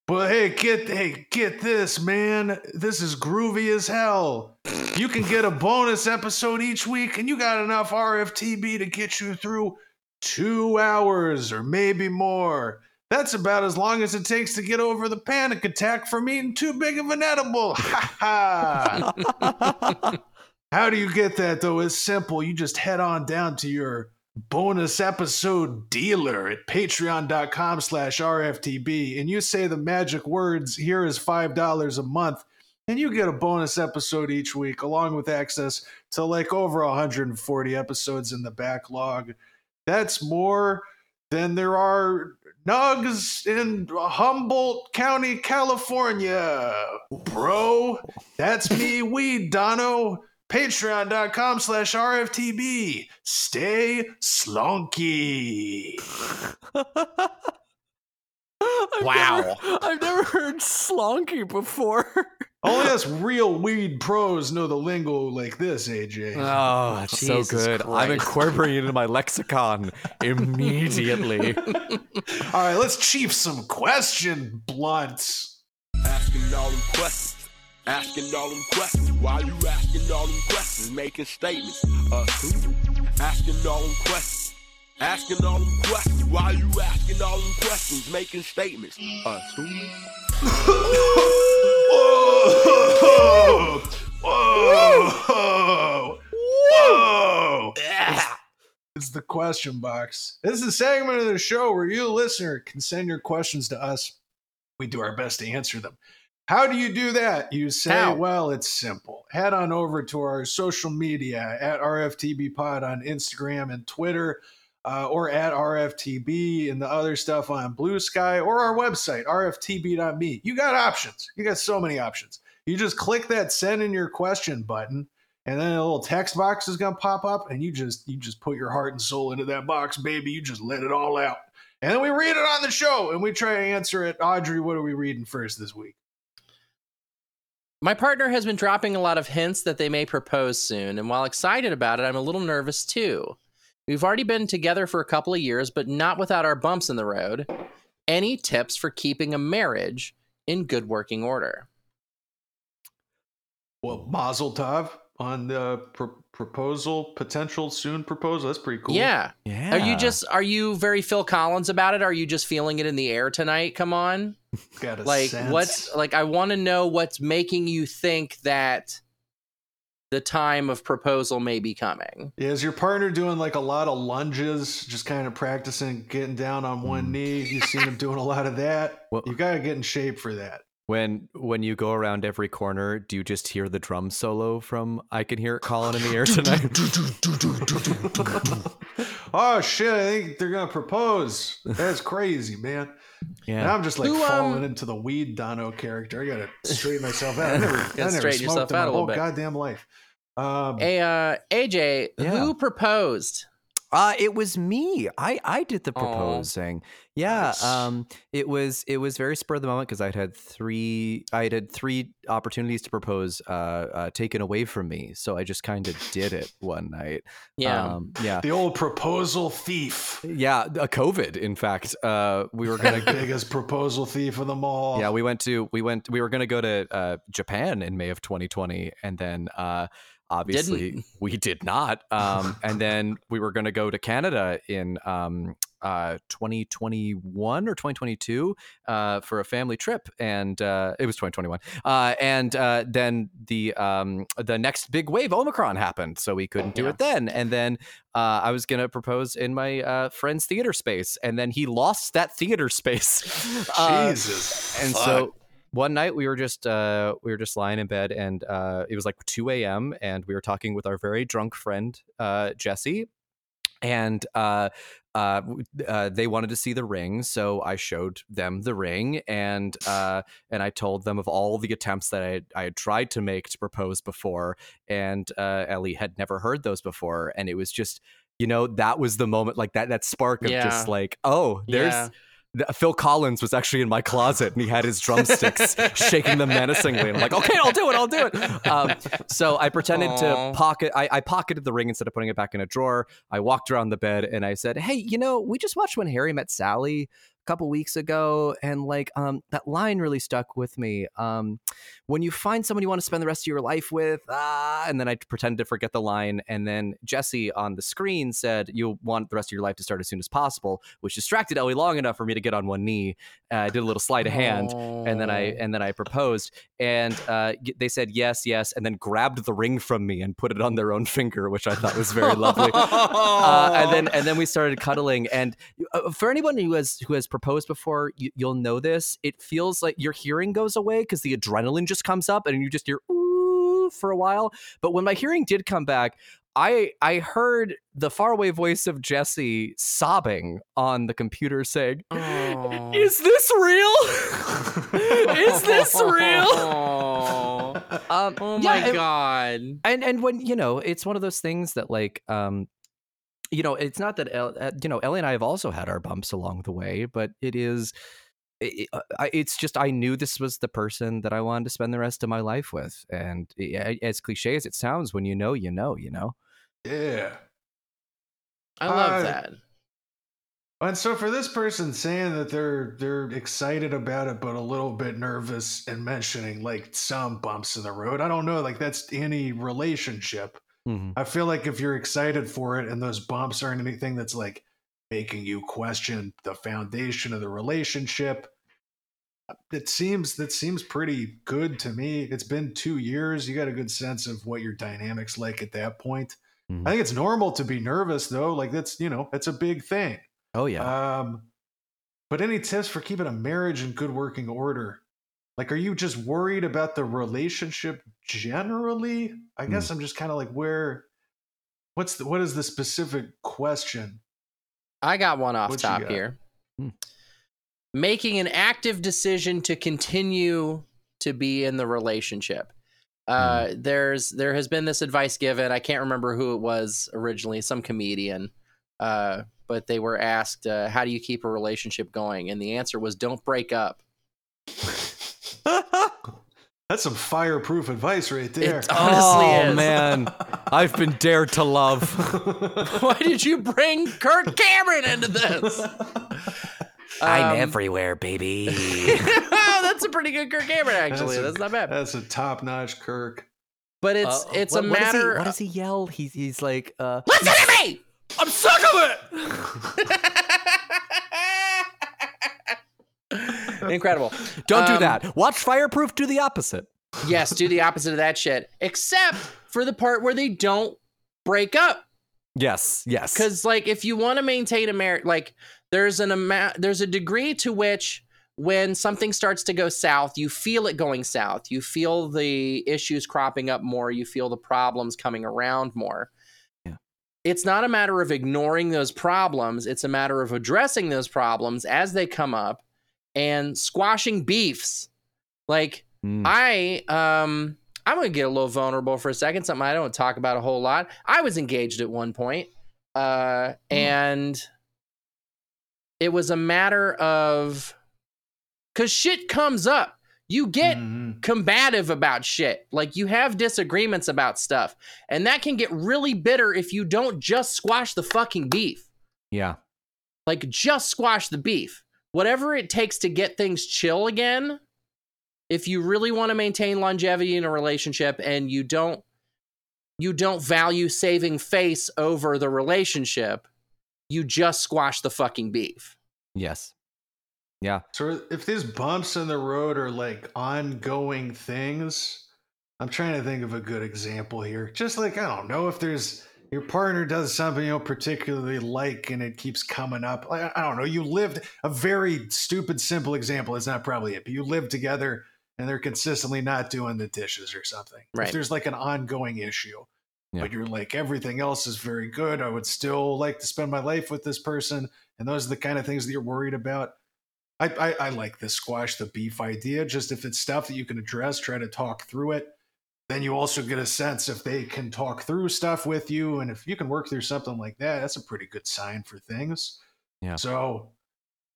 But hey, get hey, get this, man. This is groovy as hell. You can get a bonus episode each week, and you got enough RFTB to get you through two hours or maybe more. That's about as long as it takes to get over the panic attack from eating too big of an edible. Ha ha. How do you get that though? It's simple. You just head on down to your bonus episode dealer at patreon.com slash RFTB and you say the magic words, here is $5 a month, and you get a bonus episode each week along with access to like over 140 episodes in the backlog. That's more than there are nugs in Humboldt County, California. Bro, that's me, Weed Dono. Patreon.com slash RFTB. Stay slunky. I've Wow. never- I've never heard slonky before. Only us real weed pros know the lingo like this, AJ. Oh, that's so Jesus good. I'm incorporating it into my lexicon immediately. All right, let's chief some question blunts. Asking all them questions. Asking all them questions. Why you asking all them questions? Making statements. Uh, who? Asking all them questions. Asking all them questions. Why you asking all them questions? Making statements. Uh, who? Whoa! Whoa! Whoa! It's the question box. This is a segment of the show where you, listener, can send your questions to us. We do our best to answer them. How do you do that? You say, How? well, it's simple. Head on over to our social media at RFTB Pod on Instagram and Twitter, uh, or at RFTB and the other stuff on Bluesky, or our website, rftb.me. You got options. You got so many options. You just click that send in your question button, and then a little text box is gonna pop up, and you just you just put your heart and soul into that box, baby. You just let it all out. And then we read it on the show and we try to answer it. Audrey, what are we reading first this week? My partner has been dropping a lot of hints that they may propose soon, and while excited about it, I'm a little nervous too. We've already been together for a couple of years, but not without our bumps in the road. Any tips for keeping a marriage in good working order? Well, Mazel Tov on the pr- proposal, potential soon proposal. That's pretty cool. Yeah. Yeah. Are you just are you very Phil Collins about it? Are you just feeling it in the air tonight? Come on. got a like sense. what's like I want to know what's making you think that the time of proposal may be coming. Yeah, is your partner doing like a lot of lunges, just kind of practicing getting down on one Mm. knee? You've seen him doing a lot of that. Well- you got to get in shape for that. when when you go around every corner, do you just hear the drum solo from "I Can Hear It Calling in the Air Tonight"? oh shit! I think they're gonna propose. That's crazy, man. And yeah. I'm just like Who, um, falling into the weed Dono character. I gotta straighten myself out. I never, I never straighten smoked in out my a whole bit. goddamn life. Um, Hey uh AJ, Yeah. who proposed? Uh, it was me. I I did the Aw. proposing. Yeah. Nice. Um. It was it was very spur of the moment because I'd had three I had had three opportunities to propose uh, uh taken away from me, so I just kind of did it one night. Yeah. Um, yeah. the old proposal thief. Yeah. A COVID. In fact. Uh. We were gonna. biggest proposal thief of them all. Yeah, we went to we went we were going to go to uh, Japan in May of 2020, and then uh, obviously Didn't. we did not. Um, and then we were going to go to Canada in um, uh, 2021 or 2022 uh, for a family trip, and uh, it was 2021. Uh, and uh, then the um, the next big wave, Omicron, happened, so we couldn't do Yeah. it then. And then uh, I was going to propose in my uh, friend's theater space, and then he lost that theater space. Jesus. and Fuck. so one night we were just uh, we were just lying in bed, and uh, it was like 2 a.m. and we were talking with our very drunk friend uh, Jesse, and uh, uh, uh, they wanted to see the ring, so I showed them the ring, and uh, and I told them of all the attempts that I had, I had tried to make to propose before, and uh, Ellie had never heard those before, and it was just. You know, that was the moment, like that, that spark of Yeah. just like, oh, there's, Yeah. Phil Collins was actually in my closet and he had his drumsticks shaking them menacingly. And I'm like, okay, I'll do it, I'll do it. Um, so I pretended Aw. to pocket, I, I pocketed the ring instead of putting it back in a drawer. I walked around the bed and I said, hey, you know, we just watched When Harry Met Sally couple weeks ago and like um that line really stuck with me um when you find someone you want to spend the rest of your life with ah and then i pretend to forget the line and then jesse on the screen said you want the rest of your life to start as soon as possible which distracted ellie long enough for me to get on one knee uh, i did a little sleight of hand and then I and then I proposed, and uh, they said yes, yes, and then grabbed the ring from me and put it on their own finger, which I thought was very lovely. Uh, and then and then we started cuddling. And uh, for anyone who has who has proposed before, you, you'll know this. It feels like your hearing goes away because the adrenaline just comes up, and you just hear ooh for a while. But when my hearing did come back. I I heard the faraway voice of Jesse sobbing on the computer saying, Oh. "Is this real? Is this real?" Oh, Um, oh yeah, my and- god. and and when you know it's one of those things that like um you know it's not that uh, you know ellie and i have also had our bumps along the way but it is it, uh, it's just i knew this was the person that i wanted to spend the rest of my life with and as cliche as it sounds when you know you know you know Yeah. I love Uh, that. And so for this person saying that they're they're excited about it but a little bit nervous and mentioning like some bumps in the road, I don't know, like that's any relationship. Mhm. I feel like if you're excited for it and those bumps aren't anything that's like making you question the foundation of the relationship, it seems that seems pretty good to me. It's been two years. You got a good sense of what your dynamics like at that point. Mhm. I think it's normal to be nervous though. Like that's you know that's a big thing. oh yeah Um, but any tips for keeping a marriage in good working order? Like, are you just worried about the relationship generally? I guess I'm just kind of like, where? What's the what is the specific question? I got one off What top here. Hmm. Making an active decision to continue to be in the relationship. Uh, Hmm. There's there has been this advice given. I can't remember who it was originally, some comedian. Uh, but they were asked, uh, "How do you keep a relationship going?" And the answer was, "Don't break up." That's some fireproof advice right there. It honestly oh is. man, I've been dared to love. Why did you bring Kirk Cameron into this? I'm Um, everywhere, baby. oh, that's a pretty good Kirk Cameron, actually. a- That's, not bad. That's a top-notch Kirk. But it's Uh, it's what- a what does he- matter. what does he yell? He's he's like, uh, Listen to me. I'm sick of it. Incredible. Don't do Um, that. Watch Fireproof do the opposite. Yes, do the opposite of that shit, except for the part where they don't break up. Yes, yes. Because like, if you want to maintain a marriage, like there's an amount, there's a degree to which when something starts to go south, you feel it going south. You feel the issues cropping up more. You feel the problems coming around more. Yeah. It's not a matter of ignoring those problems. It's a matter of addressing those problems as they come up and squashing beefs. Like Mm. I um I'm gonna get a little vulnerable for a second, something I don't talk about a whole lot. I was engaged at one point, uh, and it was a matter of because shit comes up. You get Mhm. combative about shit. Like you have disagreements about stuff, and that can get really bitter if you don't just squash the fucking beef. yeah. Like just squash the beef. Whatever it takes to get things chill again. If you really want to maintain longevity in a relationship and you don't you don't value saving face over the relationship, you just squash the fucking beef. Yes. Yeah. So if these bumps in the road are like ongoing things, I'm trying to think of a good example here. Just like I don't know if there's your partner does something you don't particularly like and it keeps coming up. Like I don't know, you lived a very stupid simple example. It's not probably it, but you live together and they're consistently not doing the dishes or something. Right. If there's like an ongoing issue, Yeah. but you're like everything else is very good. I would still like to spend my life with this person, and those are the kind of things that you're worried about. I, I, I like the squash the beef idea. Just if it's stuff that you can address, try to talk through it. Then you also get a sense if they can talk through stuff with you, and if you can work through something like that, that's a pretty good sign for things. Yeah. So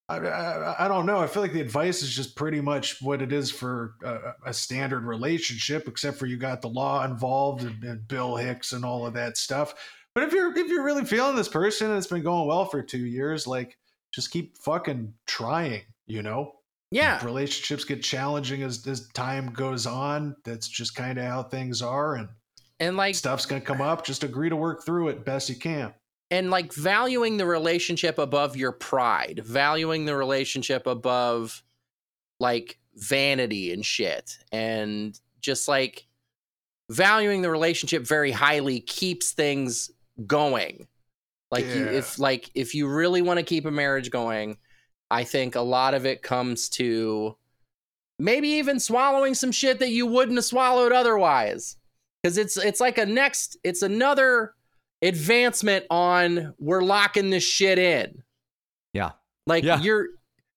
I, I, I don't know. I feel like the advice is just pretty much what it is for a, a standard relationship, except for you got the law involved and, and Bill Hicks and all of that stuff. But if you're if you're really feeling this person and it's been going well for two years, like just keep fucking trying. You know, Yeah. relationships get challenging as as time goes on. That's just kind of how things are, and And like stuff's gonna come up. Just agree to work through it best you can. and like valuing the relationship above your pride, valuing the relationship above like vanity and shit, and just like valuing the relationship very highly keeps things going. Like you, if like if you really want to keep a marriage going, I think a lot of it comes to maybe even swallowing some shit that you wouldn't have swallowed otherwise. Cause it's it's like a next, it's another advancement on we're locking this shit in. Yeah. Like Yeah. you're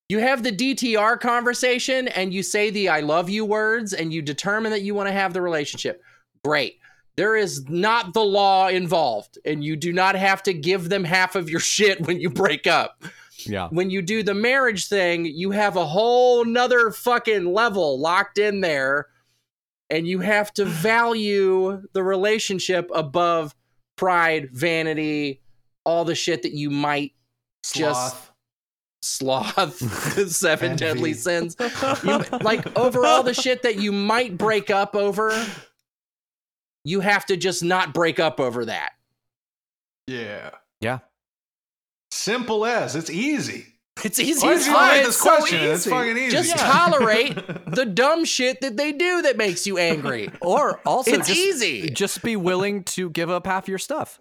you have the DTR conversation and you say the I love you words and you determine that you want to have the relationship. Great. There is not the law involved and you do not have to give them half of your shit when you break up. Yeah. When you do the marriage thing, you have a whole nother fucking level locked in there and you have to value the relationship above pride, vanity, all the shit that you might Sloth. sloth, seven Envy. deadly sins. You, like over all the shit that you might break up over, you have to just not break up over that. yeah. Yeah. Simple as it's easy. It's easy Why as did you fuck. write It's this so question? It's fucking easy. Just tolerate the dumb shit that they do that makes you angry. Or also it's just, easy. just be willing to give up half your stuff.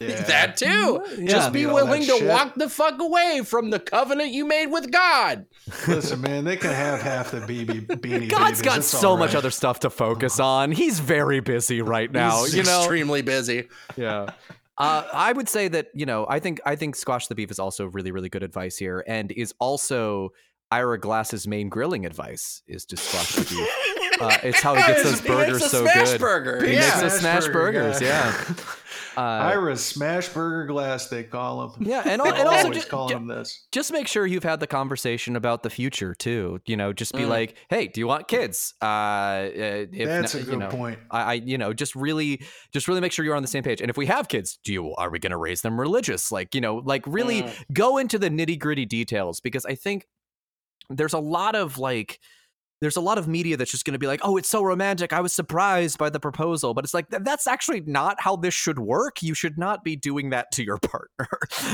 Yeah. That too. Yeah. Just be willing to shit. walk the fuck away from the covenant you made with God. Listen, man, they can have half the BB beanie. God's babies. got It's so all much other stuff to focus on. He's very busy right now, He's you know. extremely busy. Yeah. Uh, I would say that you know I think I think squash the beef is also really really good advice here, and is also Ira Glass's main grilling advice is to squash the beef. Uh, it's how he gets those He burgers so smash good. burger. He yeah. makes those smash burgers, yeah. Uh, Ira Smashburger Glass, they call him. yeah, and, al- They're and also always just, calling him this. just make sure you've had the conversation about the future too. You know, just be Mm. like, "Hey, do you want kids?" Uh, uh, if That's no- a you good know, point. I, I, you know, just really, just really make sure you're on the same page. And if we have kids, do you are we going to raise them religious? Like, you know, like really Mm. go into the nitty gritty details because I think there's a lot of like. There's a lot of media that's just going to be like, "Oh, it's so romantic. I was surprised by the proposal." But it's like th- that's actually not how this should work. You should not be doing that to your partner.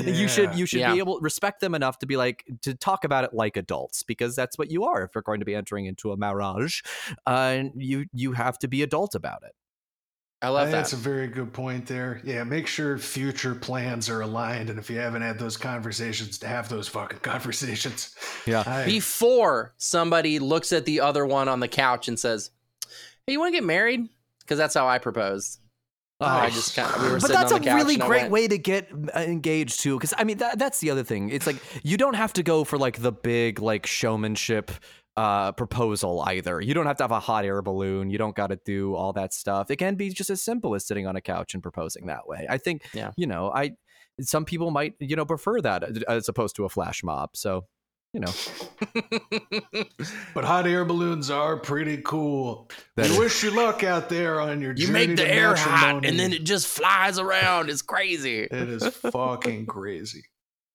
you should you should Yeah. be able respect them enough to be like to talk about it like adults because that's what you are if you're going to be entering into a marriage. Uh, you you have to be adult about it. I I love think that. That's a very good point there. Yeah, make sure future plans are aligned, and if you haven't had those conversations, to have those fucking conversations. Yeah. I- Before somebody looks at the other one on the couch and says, "Hey, you want to get married?" Because that's how I proposed. I just kind of we were but that's on a couch really great went, way to get uh, engaged too because i mean that, that's the other thing it's like you don't have to go for like the big like showmanship uh proposal either you don't have to have a hot air balloon you don't got to do all that stuff it can be just as simple as sitting on a couch and proposing that way i think Yeah. you know i some people might you know prefer that uh, as opposed to a flash mob so you know but hot air balloons are pretty cool. That we is- wish you luck out there on your You journey make the to air hot and then it just flies around. It's crazy. It is fucking crazy.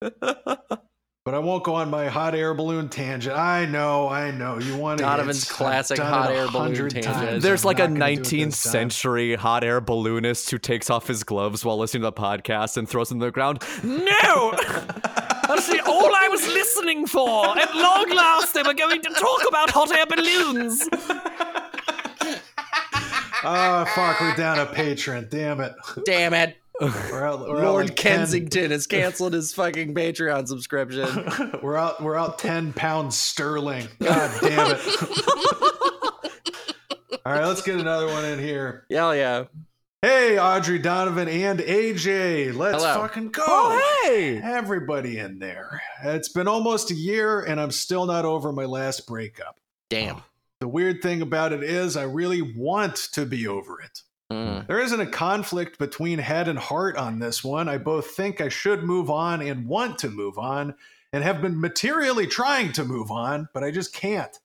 But I won't go on my hot air balloon tangent. I know, I know. You want to Donovan's classic hot air balloon tangent. There's like a 19th century hot air balloonist who takes off his gloves while listening to the podcast and throws them to the ground. No! That's the, all I was listening for. At long last, they were going to talk about hot air balloons. Oh fuck, we're down a patron. Damn it. Damn it. We're out, we're out Lord like 10 Kensington has canceled his fucking Patreon subscription. we're out we're out 10 pounds sterling. God damn it. All right, let's get another one in here. Hell yeah. Hey, Audrey Donovan and AJ, let's Hello. fucking go. Oh, hey! Everybody in there. It's been almost a year and I'm still not over my last breakup. Damn. The weird thing about it is, I really want to be over it. Mm. There isn't a conflict between head and heart on this one. I both think I should move on and want to move on, and have been materially trying to move on, but I just can't.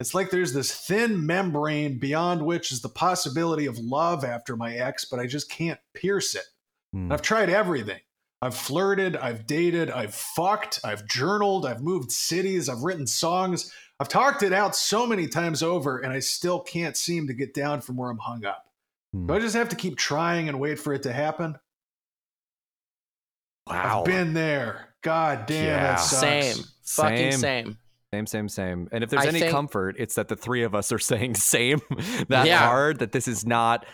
It's like there's this thin membrane beyond which is the possibility of love after my ex, but I just can't pierce it. Hmm. I've tried everything. I've flirted, I've dated, I've fucked, I've journaled, I've moved cities, I've written songs. I've talked it out so many times over, and I still can't seem to get down from where I'm hung up. Hmm. Do I just have to keep trying and wait for it to happen? Wow. I've been there. God damn, Yeah. that sucks. Same. Fucking Same. same. Same, same, same. And if there's I any think- comfort, it's that the three of us are saying same that Yeah. hard. That this is not.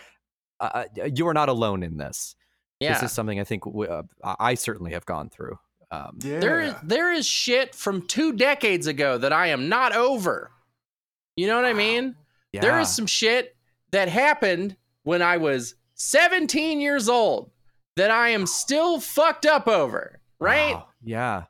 Uh, you are not alone in this. Yeah. This is something I think w- uh, I I certainly have gone through. Um, Yeah. There is there is shit from two decades ago that I am not over. You know what I mean? There yeah. is some shit that happened when I was 17 years old that I am still fucked up over, right? Wow. Yeah.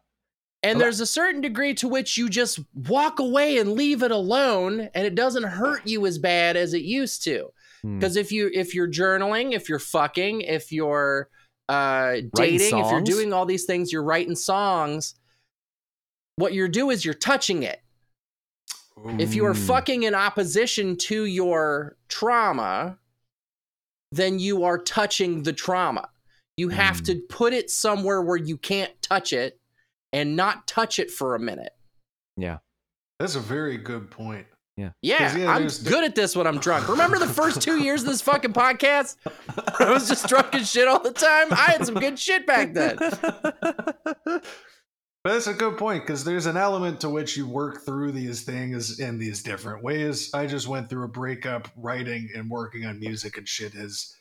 And there's a certain degree to which you just walk away and leave it alone and it doesn't hurt you as bad as it used to. Hmm. Because if you if you're journaling, if you're fucking, if you're uh dating, if you're doing all these things, you're writing songs, what you do is you're touching it. If you are fucking in opposition to your trauma, then you are touching the trauma. You have Mm. to put it somewhere where you can't touch it and not touch it for a minute. Yeah. That's a very good point. Yeah, yeah, I'm good at this when I'm drunk. Remember the first two years of this fucking podcast? I was just drunk as shit all the time. I had some good shit back then. But that's a good point because there's an element to which you work through these things in these different ways. I just went through a breakup, writing and working on music and shit has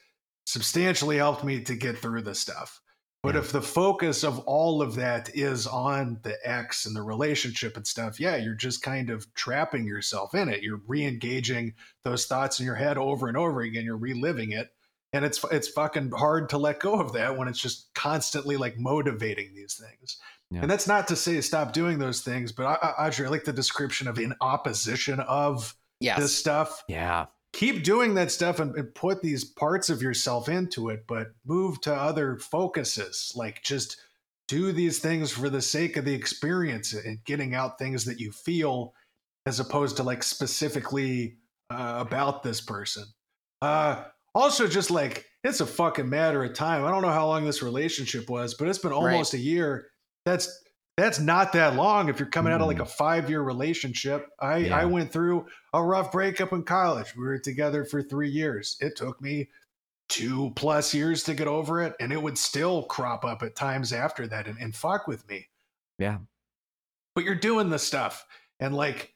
substantially helped me to get through this stuff. But Yeah. if the focus of all of that is on the ex and the relationship and stuff, yeah, you're just kind of trapping yourself in it. You're re-engaging those thoughts in your head over and over again. You're reliving it. And it's it's fucking hard to let go of that when it's just constantly like motivating these things. Yeah. And that's not to say stop doing those things, but I, I, Audrey, I like the description of in opposition of Yes. this stuff. yeah. keep doing that stuff and, and put these parts of yourself into it, but move to other focuses. Like just do these things for the sake of the experience and getting out things that you feel as opposed to like specifically uh, about this person. Uh, also, just like it's a fucking matter of time. I don't know how long this relationship was, but it's been almost a year. That's that's not that long if you're coming out of like mm. a five year relationship. I Yeah. I went through a rough breakup in college. We were together for three years. It took me two plus years to get over it, and it would still crop up at times after that and, and fuck with me. Yeah. But you're doing the stuff, and like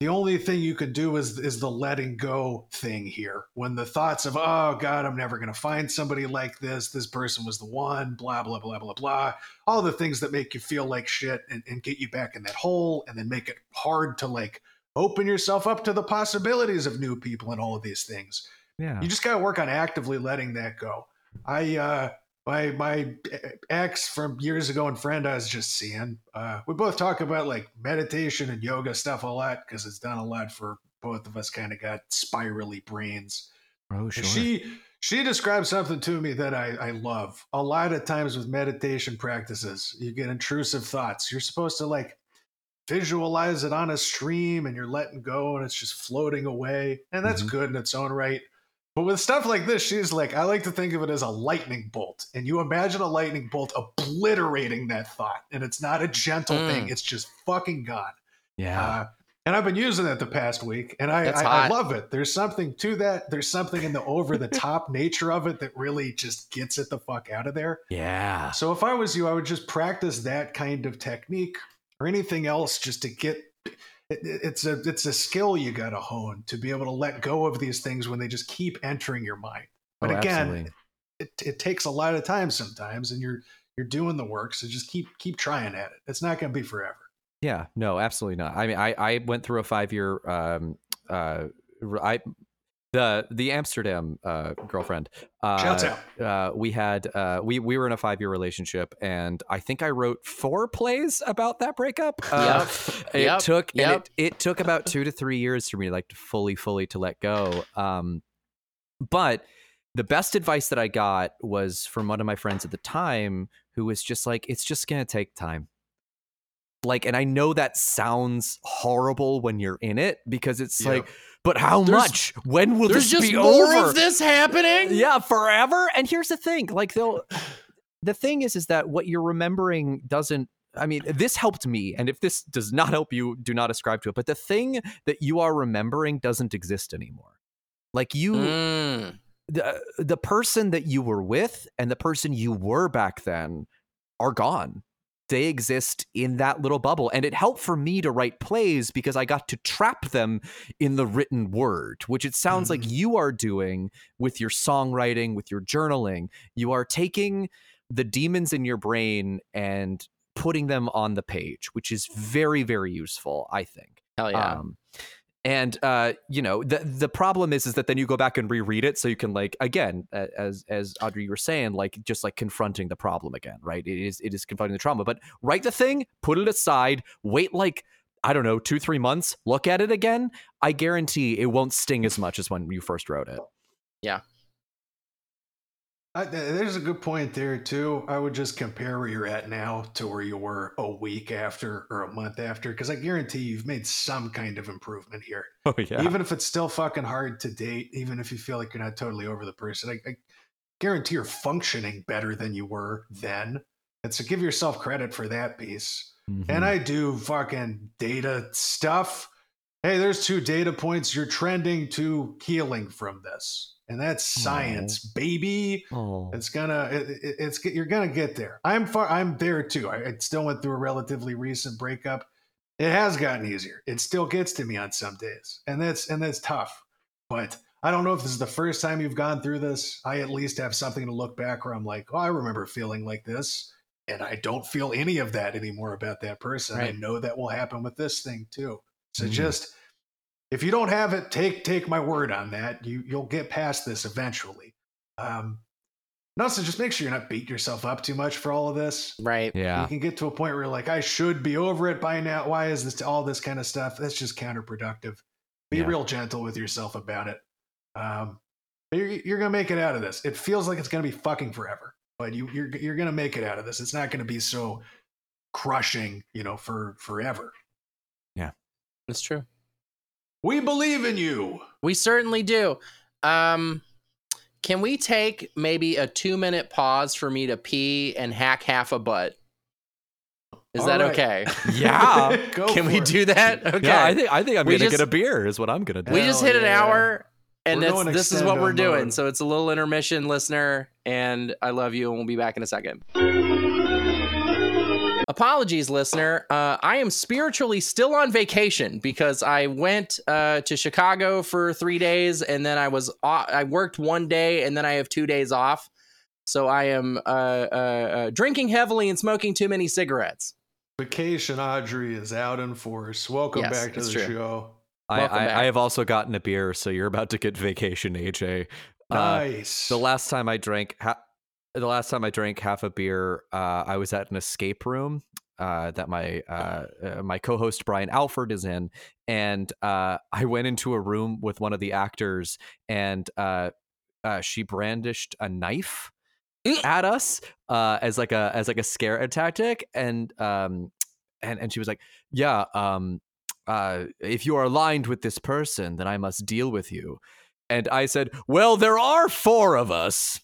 the only thing you can do is is the letting go thing here. When the thoughts of oh god, I'm never gonna find somebody like this. This person was the one. Blah blah blah blah blah. All the things that make you feel like shit and, and get you back in that hole, and then make it hard to like open yourself up to the possibilities of new people and all of these things Yeah. you just got to work on actively letting that go. I uh my my ex from years ago and friend I was just seeing. Uh we both talk about like meditation and yoga stuff a lot because it's done a lot for both of us kind of got spirally brains. oh, And sure. She she described something to me that I, I love. A lot of times with meditation practices, you get intrusive thoughts. You're supposed to like visualize it on a stream and you're letting go and it's just floating away. And that's Mhm. good in its own right. But with stuff like this, she's like, I like to think of it as a lightning bolt. And you imagine a lightning bolt obliterating that thought. And it's not a gentle Mm. thing, it's just fucking gone. yeah. Uh, and I've been using it the past week, and I, I, I love it. There's something to that. There's something in the over the top nature of it that really just gets it the fuck out of there. yeah. So if I was you, I would just practice that kind of technique or anything else just to get. It, it's a it's a skill you got to hone to be able to let go of these things when they just keep entering your mind. But Oh, again, it, it takes a lot of time sometimes, and you're you're doing the work. So just keep keep trying at it. It's not going to be forever. Yeah, no, absolutely not. I mean, I I went through a five year um uh I the the Amsterdam uh girlfriend. Uh, Shouts out. Uh, we had uh we we were in a five year relationship, and I think I wrote four plays about that breakup. Uh, it Yep. took Yep. it, it took about two to three years for me like to fully fully to let go. Um, but the best advice that I got was from one of my friends at the time who was just like, it's just gonna take time. Like, and I know that sounds horrible when you're in it because it's Yeah. like, but how There's- much? When will this just be more over? of this happening. yeah, forever. And here's the thing, like they'll the thing is is that what you're remembering doesn't I mean, this helped me, and if this does not help you, do not ascribe to it. But the thing that you are remembering doesn't exist anymore. Like you, Mm. the the person that you were with and the person you were back then are gone. They exist in that little bubble. And it helped for me to write plays because I got to trap them in the written word, which it sounds like you are doing with your songwriting, with your journaling. You are taking the demons in your brain and putting them on the page, which is very, very useful, I think. Hell yeah. Um, and uh, you know, the the problem is is that then you go back and reread it, so you can like again, as as Audrey you were saying, like just like confronting the problem again, right? It is it is confronting the trauma, but write the thing, put it aside, wait like I don't know, two three months, look at it again. I guarantee it won't sting as much as when you first wrote it. I, there's a good point there too. I would just compare where you're at now to where you were a week after or a month after, because I guarantee you've made some kind of improvement here. Oh yeah, Even if it's still fucking hard to date, even if you feel like you're not totally over the person, I, I guarantee you're functioning better than you were then. And so give yourself credit for that piece. Mm-hmm. And I do fucking data stuff. Hey, there's two data points. You're trending to healing from this. And that's science, baby. oh. It's gonna, it, it- it's you're gonna get there. I'm far, I'm there too. I, I still went through a relatively recent breakup. It has gotten easier. It still gets to me on some days, and that's and that's tough. But I don't know if this is the first time you've gone through this. I at least have something to look back where I'm like, oh, I remember feeling like this, and I don't feel any of that anymore about that person. I know that will happen with this thing too. So Mhm. just if you don't have it, take take my word on that. You you'll get past this eventually. Um, and also, just make sure you're not beating yourself up too much for all of this. right. yeah, You can get to a point where you're like, I should be over it by now. Why is this all this kind of stuff? That's just counterproductive. Be Yeah. real gentle with yourself about it. Um, you're, you're gonna make it out of this. It feels like it's gonna be fucking forever, but you you're you're gonna make it out of this. It's not gonna be so crushing, you know, for forever. Yeah. that's true. We believe in you. We certainly do. Um, can we take maybe a two minute pause for me to pee and hack half a butt? Is All that right. okay? Yeah. Go Can we it. do that? Okay. Yeah, I think I think I'm We gonna just- get a beer. Is what I'm gonna do. we just Hell hit an yeah. hour, and that's, this is what we're doing. mode. So it's a little intermission, listener, and I love you, and we'll be back in a second. Apologies, listener. Uh, I am spiritually still on vacation because I went uh, to Chicago for three days, and then I was off, I worked one day, and then I have two days off. So I am uh, uh, uh, drinking heavily and smoking too many cigarettes. Vacation Audrey is out in force. Welcome Yes, back to the true. show. I, Welcome I. I have also gotten a beer, so you're about to get vacation, AJ. Uh, Nice. the last time I drank, ha- the last time I drank half a beer, uh, I was at an escape room uh, that my uh, uh, my co-host Brian Alford is in, and uh, I went into a room with one of the actors, and uh, uh, she brandished a knife at us uh, as like a as like a scare tactic, and um, and and she was like, "Yeah, um, uh, if you are aligned with this person, then I must deal with you." And I said, "Well, there are four of us."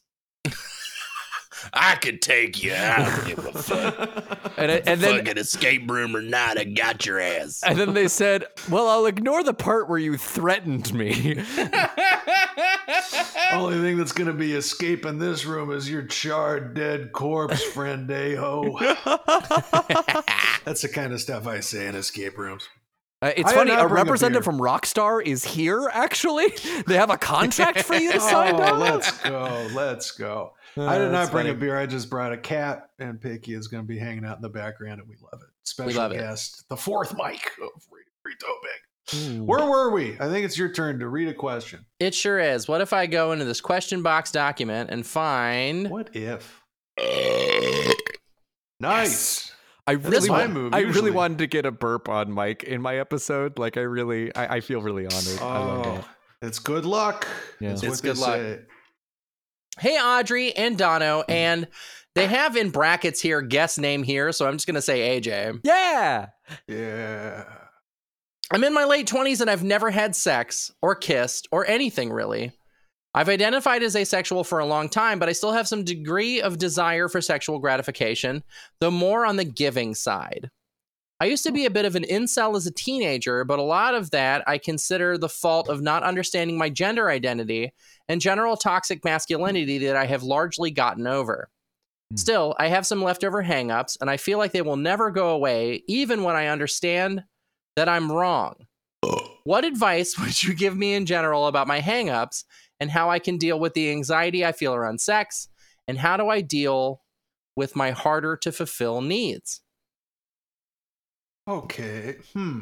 I could take you. I don't give a fuck. And I- and then escape room or not, I got your ass. and then they said, "Well, I'll ignore the part where you threatened me." Only thing that's gonna be escaping this room is your charred dead corpse, friend Aho. That's the kind of stuff I say in escape rooms. Uh, it's I funny. A bring a representative from Rockstar is here. Actually, they have a contract for you to sign. Oh, let's go. Let's go. I did Uh, not that's bring a beer. I just brought a cat, and Picky is going to be hanging out in the background, and we love it. Special love it. guest, the fourth mic of Rito Big. Ooh. Where were we? I think it's your turn to read a question. It sure is. What if I go into this question box document and find What if? Nice. I really, my wa- move, I usually. really wanted to get a burp on Mike in my episode. Like, I really, I, I feel really honored. I Oh, it. it's good luck. Yeah. That's It's good luck. say. Hey Audrey and Dono, and they have in brackets here guest name here, so I'm just gonna say AJ. Yeah. Yeah. I'm in my late 20s and I've never had sex or kissed or anything really. I've identified as asexual for a long time, but I still have some degree of desire for sexual gratification, though more on the giving side. I used to be a bit of an incel as a teenager, but a lot of that I consider the fault of not understanding my gender identity and general toxic masculinity that I have largely gotten over. Hmm. Still, I have some leftover hangups, and I feel like they will never go away, even when I understand that I'm wrong. What advice would you give me in general about my hangups and how I can deal with the anxiety I feel around sex? And how do I deal with my harder to fulfill needs? Okay. Hmm.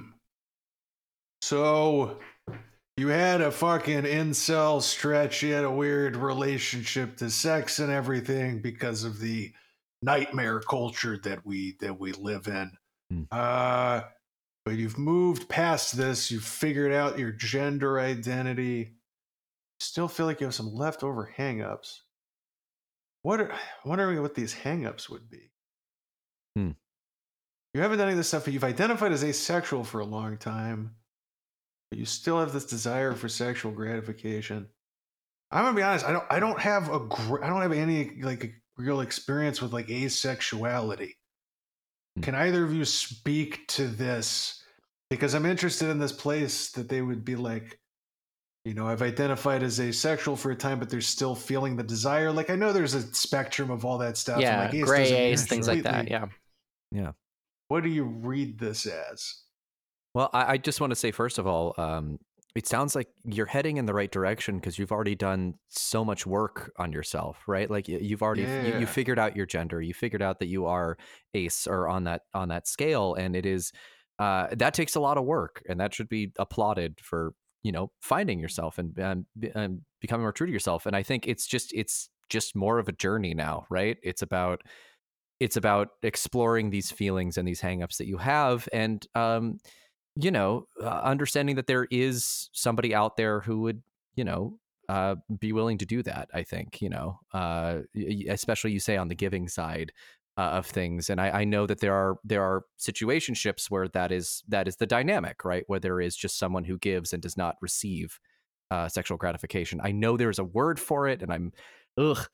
So you had a fucking incel stretch. You had a weird relationship to sex and everything because of the nightmare culture that we that we live in. Hmm. Uh but you've moved past this. You've figured out your gender identity. Still feel like you have some leftover hangups. What are, I'm wondering what these hangups would be. Hmm. You haven't done any of this stuff, but you've identified as asexual for a long time. But you still have this desire for sexual gratification. I'm gonna be honest. I don't. I don't have a. gr- I don't have any like real experience with like asexuality. Hmm. Can either of you speak to this? Because I'm interested in this place that they would be like, you know, I've identified as asexual for a time, but they're still feeling the desire. Like I know there's a spectrum of all that stuff. yeah, like, gray doesn't ace, things like that. completely- Yeah. What do you read this as? Well, I, I just want to say first of all, um, it sounds like you're heading in the right direction because you've already done so much work on yourself, right? Like you've already you, Yeah. you figured out your gender, you figured out that you are ace or on that on that scale, and it is uh, that takes a lot of work, and that should be applauded for you know finding yourself and be- um, becoming more true to yourself. And I think it's just it's just more of a journey now, right? It's about it's about exploring these feelings and these hangups that you have and um you know uh, understanding that there is somebody out there who would you know uh, be willing to do that. I think you know, uh, especially you say on the giving side uh, of things, and I, I know that there are there are situationships where that is that is the dynamic, right? Where there is just someone who gives and does not receive uh, sexual gratification. I know there's a word for it, and I'm ugh.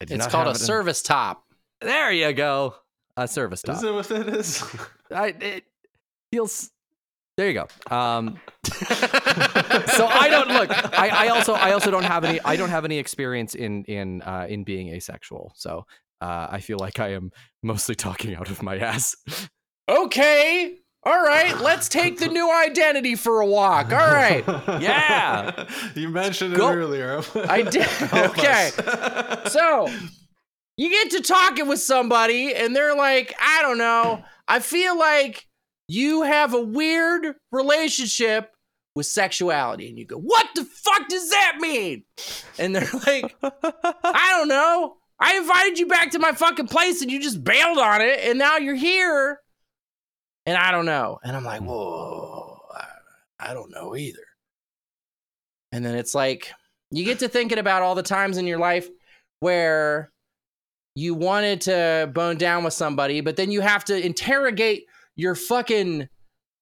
It's called a it in- service top. There you go, a service top. Is that what that is? I, it feels. There you go. Um, so I don't look. I, I also I also don't have any. I don't have any experience in in uh, in being asexual. So uh, I feel like I am mostly talking out of my ass. Okay. All right. Let's take the new identity for a walk. All right. Yeah. you mentioned it Go. earlier. I did. Okay. So you get to talking with somebody, and they're like, I don't know. I feel like you have a weird relationship with sexuality. And you go, What the fuck does that mean? And they're like, I don't know. I invited you back to my fucking place and you just bailed on it, and now you're here. And I don't know. And I'm like, hmm. whoa, I, I don't know either. And then it's like, you get to thinking about all the times in your life where you wanted to bone down with somebody, but then you have to interrogate your fucking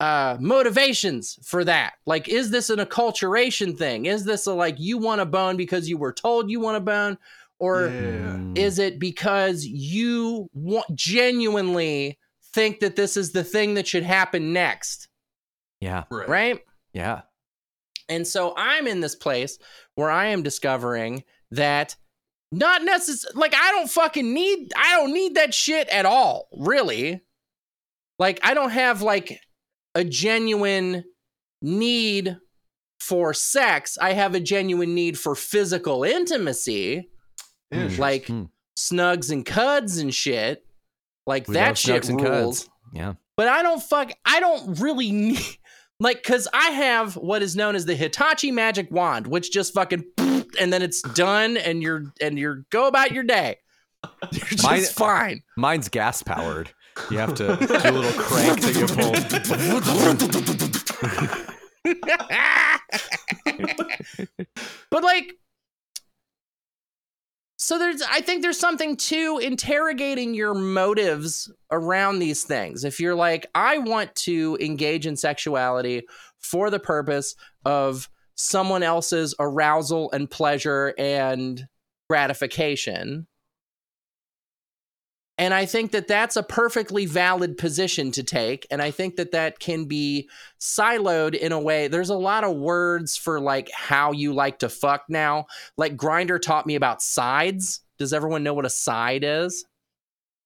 uh, motivations for that. Like, is this an acculturation thing? Is this a like you want to bone because you were told you want to bone? Or Yeah. is it because you want, genuinely think that this is the thing that should happen next? yeah. Right. Right? Yeah. And so I'm in this place where I am discovering that not necessarily like I don't fucking need I don't need that shit at all, really. Like I don't have like a genuine need for sex. I have a genuine need for physical intimacy, Interesting. like Hmm. snugs and cuds and shit. Like We that shit and rules cuds. Yeah. but I don't fuck. I don't really need like because I have what is known as the Hitachi magic wand, which just fucking and then it's done, and you're and you're go about your day. You're just Mine- fine. Mine's gas powered. You have to do a little crank that you pull. but like so there's i think there's something to interrogating your motives around these things if you're like i want to engage in sexuality for the purpose of someone else's arousal and pleasure and gratification and I think that that's a perfectly valid position to take. And I think that that can be siloed in a way. There's a lot of words for like how you like to fuck now. Like Grindr taught me about sides. Does everyone know what a side is?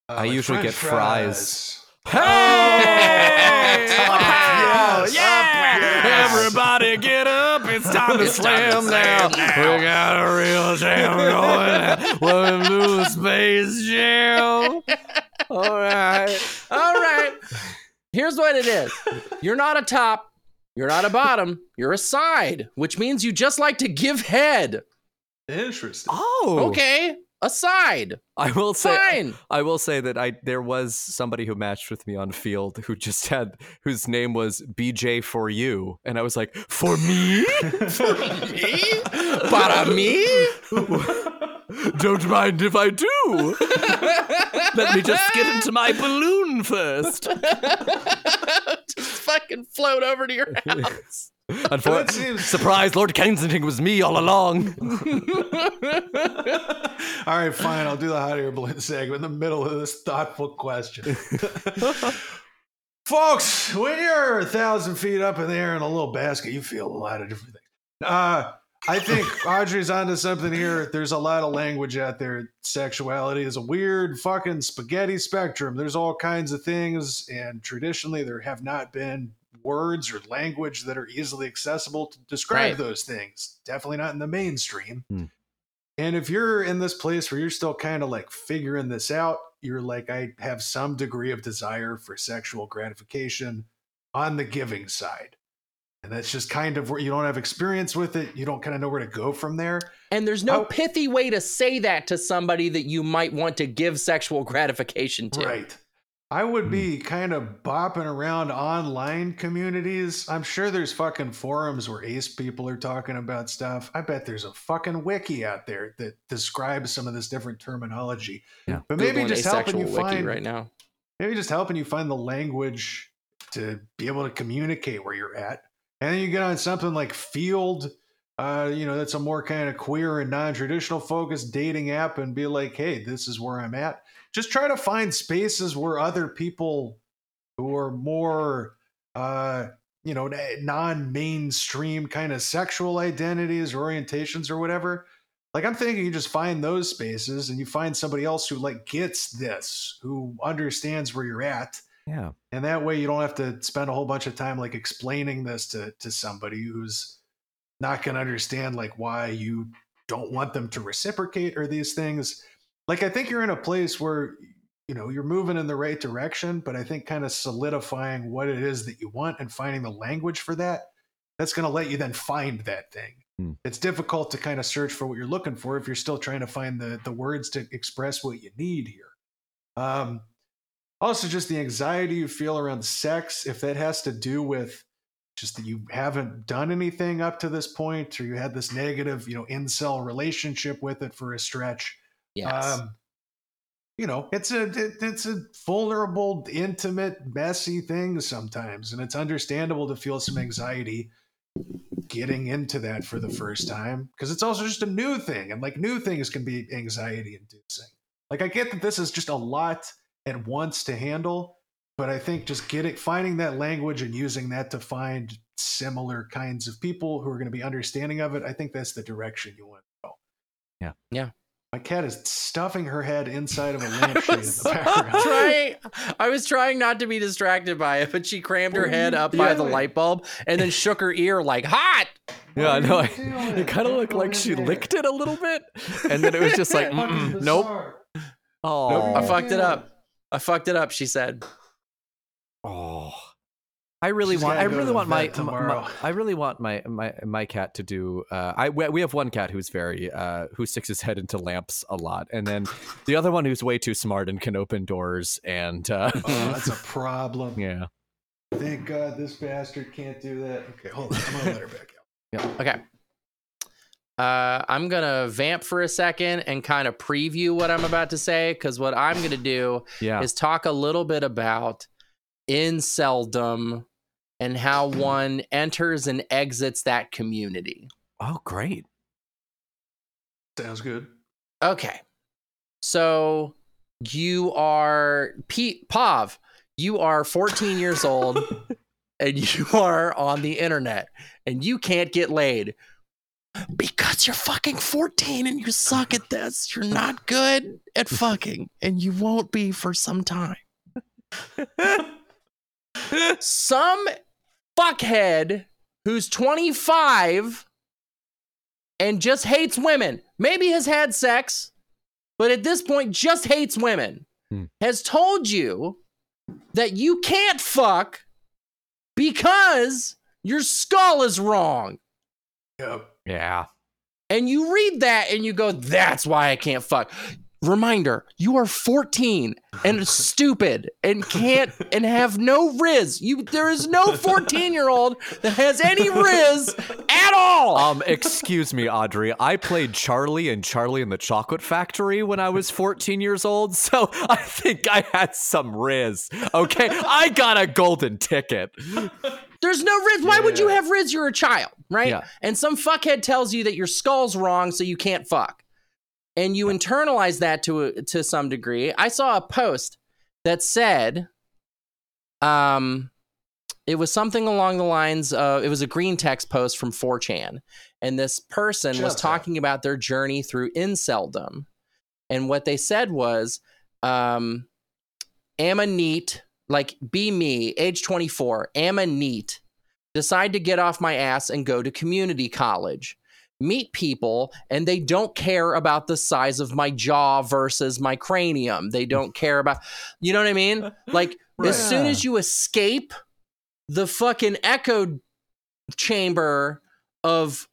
Uh, I like usually French get fries. Hey! Wow, Yes, yeah! yes. Everybody get up. It's time to It's time to slam now. slam We got a real jam going. Welcome to the Space Jam. All right. All right. Here's what it is you're not a top, you're not a bottom, you're a side, which means you just like to give head. Interesting. Oh. Okay. A side. I will say Fine. I will say that I there was somebody who matched with me on Feeld who just had whose name was BJ for you, and I was like, for me? For me? Para me? Don't mind if I do. Let me just get into my balloon first. just fucking float over to your house. Unfortunately, surprise! Lord Kensington was me all along. All right, fine. I'll do the hot air balloon segment in the middle of this thoughtful question. Folks, when you're a thousand feet up in the air in a little basket, you feel a lot of different things. Uh, I think Audrey's onto something here. There's a lot of language out there. Sexuality is a weird fucking spaghetti spectrum. There's all kinds of things, and traditionally there have not been words or language that are easily accessible to describe Right. those things. Definitely not in the mainstream. Hmm. And if you're in this place where you're still kind of like figuring this out, you're like, I have some degree of desire for sexual gratification on the giving side. And that's just kind of where you don't have experience with it. You don't kind of know where to go from there. And there's no How- pithy way to say that to somebody that you might want to give sexual gratification to. Right. I would Hmm. be kind of bopping around online communities. I'm sure there's fucking forums where ace people are talking about stuff. I bet there's a fucking wiki out there that describes some of this different terminology. Yeah. But maybe Googling just helping you find right now. maybe just helping you find the language to be able to communicate where you're at. And then you get on something like Feeld, uh, you know, that's a more kind of queer and non-traditional focused dating app and be like, hey, this is where I'm at. Just try to find spaces where other people who are more uh, you know, non-mainstream kind of sexual identities or orientations or whatever. Like I'm thinking you just find those spaces and you find somebody else who like gets this, who understands where you're at. Yeah. And that way you don't have to spend a whole bunch of time like explaining this to to somebody who's not going to understand like why you don't want them to reciprocate or these things. Like I think you're in a place where you know you're moving in the right direction, but I think kind of solidifying what it is that you want and finding the language for that that's going to let you then find that thing. Hmm. It's difficult to kind of search for what you're looking for if you're still trying to find the the words to express what you need here. Um, also, just the anxiety you feel around sex, if that has to do with just that you haven't done anything up to this point, or you had this negative, you know, incel relationship with it for a stretch. Yes. Um, you know, it's a it, it's a vulnerable, intimate, messy thing sometimes, and it's understandable to feel some anxiety getting into that for the first time because it's also just a new thing, and like new things can be anxiety inducing. Like I get that this is just a lot at once to handle, but I think just getting finding that language and using that to find similar kinds of people who are going to be understanding of it, I think that's the direction you want to go. Yeah. Yeah. My cat is stuffing her head inside of a lampshade in the background. trying, I was trying not to be distracted by it, but she crammed her head you up by the doing? light bulb and then shook her ear like hot. Yeah, I know. you? It kind of looked like she there. licked it a little bit, and then it was just like, nope. bizarre. Oh, I fucked it up. I fucked it up. She said. Oh, I really She's want. I really want my, tomorrow. my- I really want my my my cat to do. Uh, I we we have one cat who's very uh who sticks his head into lamps a lot, and then the other one who's way too smart and can open doors. And uh, Oh, that's a problem. yeah, Thank God this bastard can't do that. Okay, hold on. I'm gonna let her back out. Yeah. Okay. Uh, I'm gonna vamp for a second and kind of preview what I'm about to say because what I'm gonna do yeah. is talk a little bit about inceldom and how one enters and exits that community. Oh, great. Sounds good. Okay. So you are Pete Pav, you are 14 years old and you are on the internet and you can't get laid because you're fucking 14 and you suck at this. You're not good at fucking and you won't be for some time. some fuckhead who's 25 and just hates women, maybe has had sex, but at this point just hates women, Hmm. has told you that you can't fuck because your skull is wrong. Yep. Yeah. And you read that and you go, that's why I can't fuck. Reminder, you are 14 and stupid and can't and have no riz. You there is no 14-year-old that has any riz at all. Um, excuse me, Audrey. I played Charlie and Charlie and the Chocolate Factory when I was 14 years old, so I think I had some riz. Okay, I got a golden ticket. There's no Riz. Why would you have Riz? You're a child, right? Yeah. And some fuckhead tells you that your skull's wrong, so you can't fuck. And you internalize that to to some degree. I saw a post that said, um, it was something along the lines of it was a green text post from 4chan, and this person was up. talking about their journey through inceldom, and what they said was, um, am a NEET like be me, age 24, am a NEET, decide to get off my ass and go to community college. Meet people and they don't care about the size of my jaw versus my cranium. They don't care about, you know what I mean? Like, as soon as you escape the fucking echo chamber of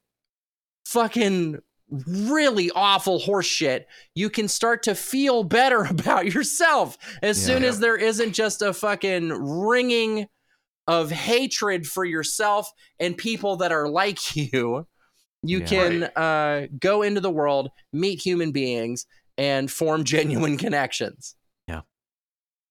fucking really awful horse shit, you can start to feel better about yourself as Yeah. soon as there isn't just a fucking ringing of hatred for yourself and people that are like you. You Yeah. can uh, go into the world, meet human beings, and form genuine connections. Yeah.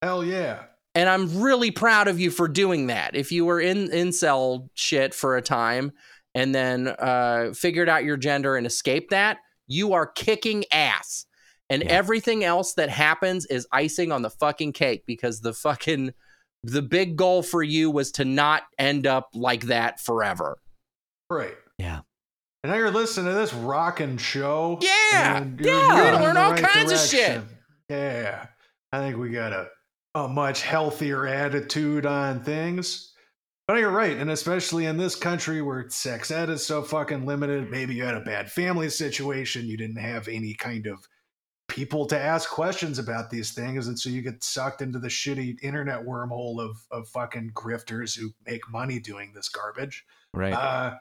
Hell yeah. And I'm really proud of you for doing that. If you were in incel shit for a time and then uh, figured out your gender and escaped that, you are kicking ass. And Yeah. everything else that happens is icing on the fucking cake because the fucking the big goal for you was to not end up like that forever. Right. Yeah. And now you're listening to this rocking show. Yeah. and you're Yeah. moving We in learn the all kinds of shit. Yeah. I think we got a, a much healthier attitude on things. But you're right. And especially in this country where sex ed is so fucking limited, maybe you had a bad family situation, you didn't have any kind of people to ask questions about these things. And so you get sucked into the shitty internet wormhole of, of fucking grifters who make money doing this garbage Right. uh,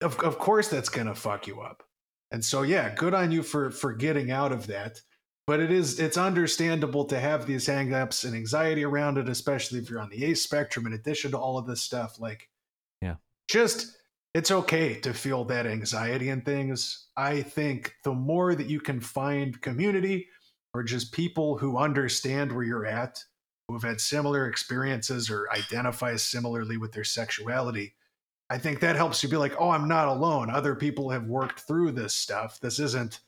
of of course that's gonna fuck you up. And so yeah, good on you for for getting out of that. But it is it's understandable to have these hangups and anxiety around it, especially if you're on the ace spectrum. In addition to all of this stuff, like Yeah. just it's okay to feel that anxiety and things. I think the more that you can find community or just people who understand where you're at, who have had similar experiences or identify similarly with their sexuality, I think that helps you be like, oh, I'm not alone. Other people have worked through this stuff. This isn't,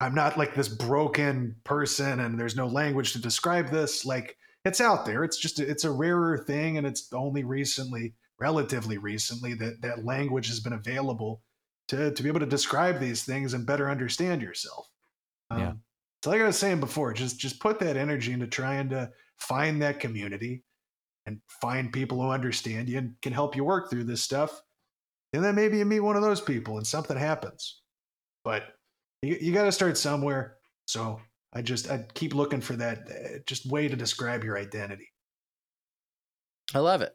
I'm not like this broken person and there's no language to describe this. Like it's out there. It's just, it's a rarer thing. And it's only recently, relatively recently, that that language has been available to, to be able to describe these things and better understand yourself. Um, Yeah. So like I was saying before, just, just put that energy into trying to find that community and find people who understand you and can help you work through this stuff. And then maybe you meet one of those people and something happens. But you, you got to start somewhere. So I just I keep looking for that uh, just way to describe your identity. I love it.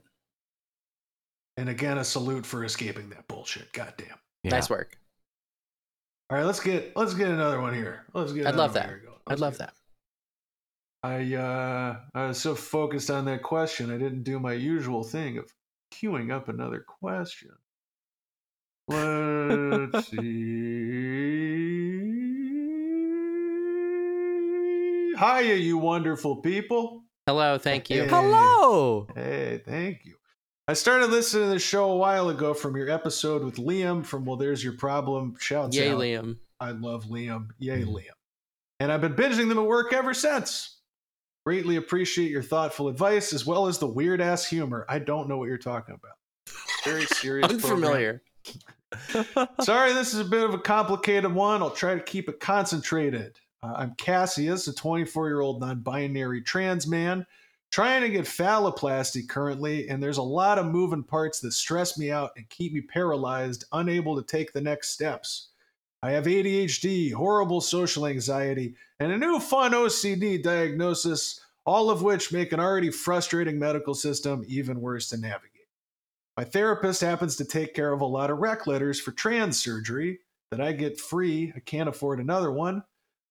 And again, a salute for escaping that bullshit. Goddamn. Yeah. Nice work. All right, let's get let's get another one here. Let's get. I'd love that. here. I'd love get- that. I uh I was so focused on that question, I didn't do my usual thing of queuing up another question. Let's see. Hiya, you wonderful people. Hello, thank you. Hey. Hello. Hey, thank you. I started listening to the show a while ago from your episode with Liam from Well There's Your Problem. Shouts Yay, out. Liam. I love Liam. Yay, Mhm. Liam. And I've been binging them at work ever since. Greatly appreciate your thoughtful advice as well as the weird ass humor. I don't know what you're talking about. Very serious. Unfamiliar. Sorry, this is a bit of a complicated one. I'll try to keep it concentrated. Uh, I'm Cassius, a 24 year old non binary trans man, trying to get phalloplasty currently, and there's a lot of moving parts that stress me out and keep me paralyzed, unable to take the next steps. I have ADHD, horrible social anxiety, and a new fun OCD diagnosis, all of which make an already frustrating medical system even worse to navigate. My therapist happens to take care of a lot of rec letters for trans surgery that I get free. I can't afford another one,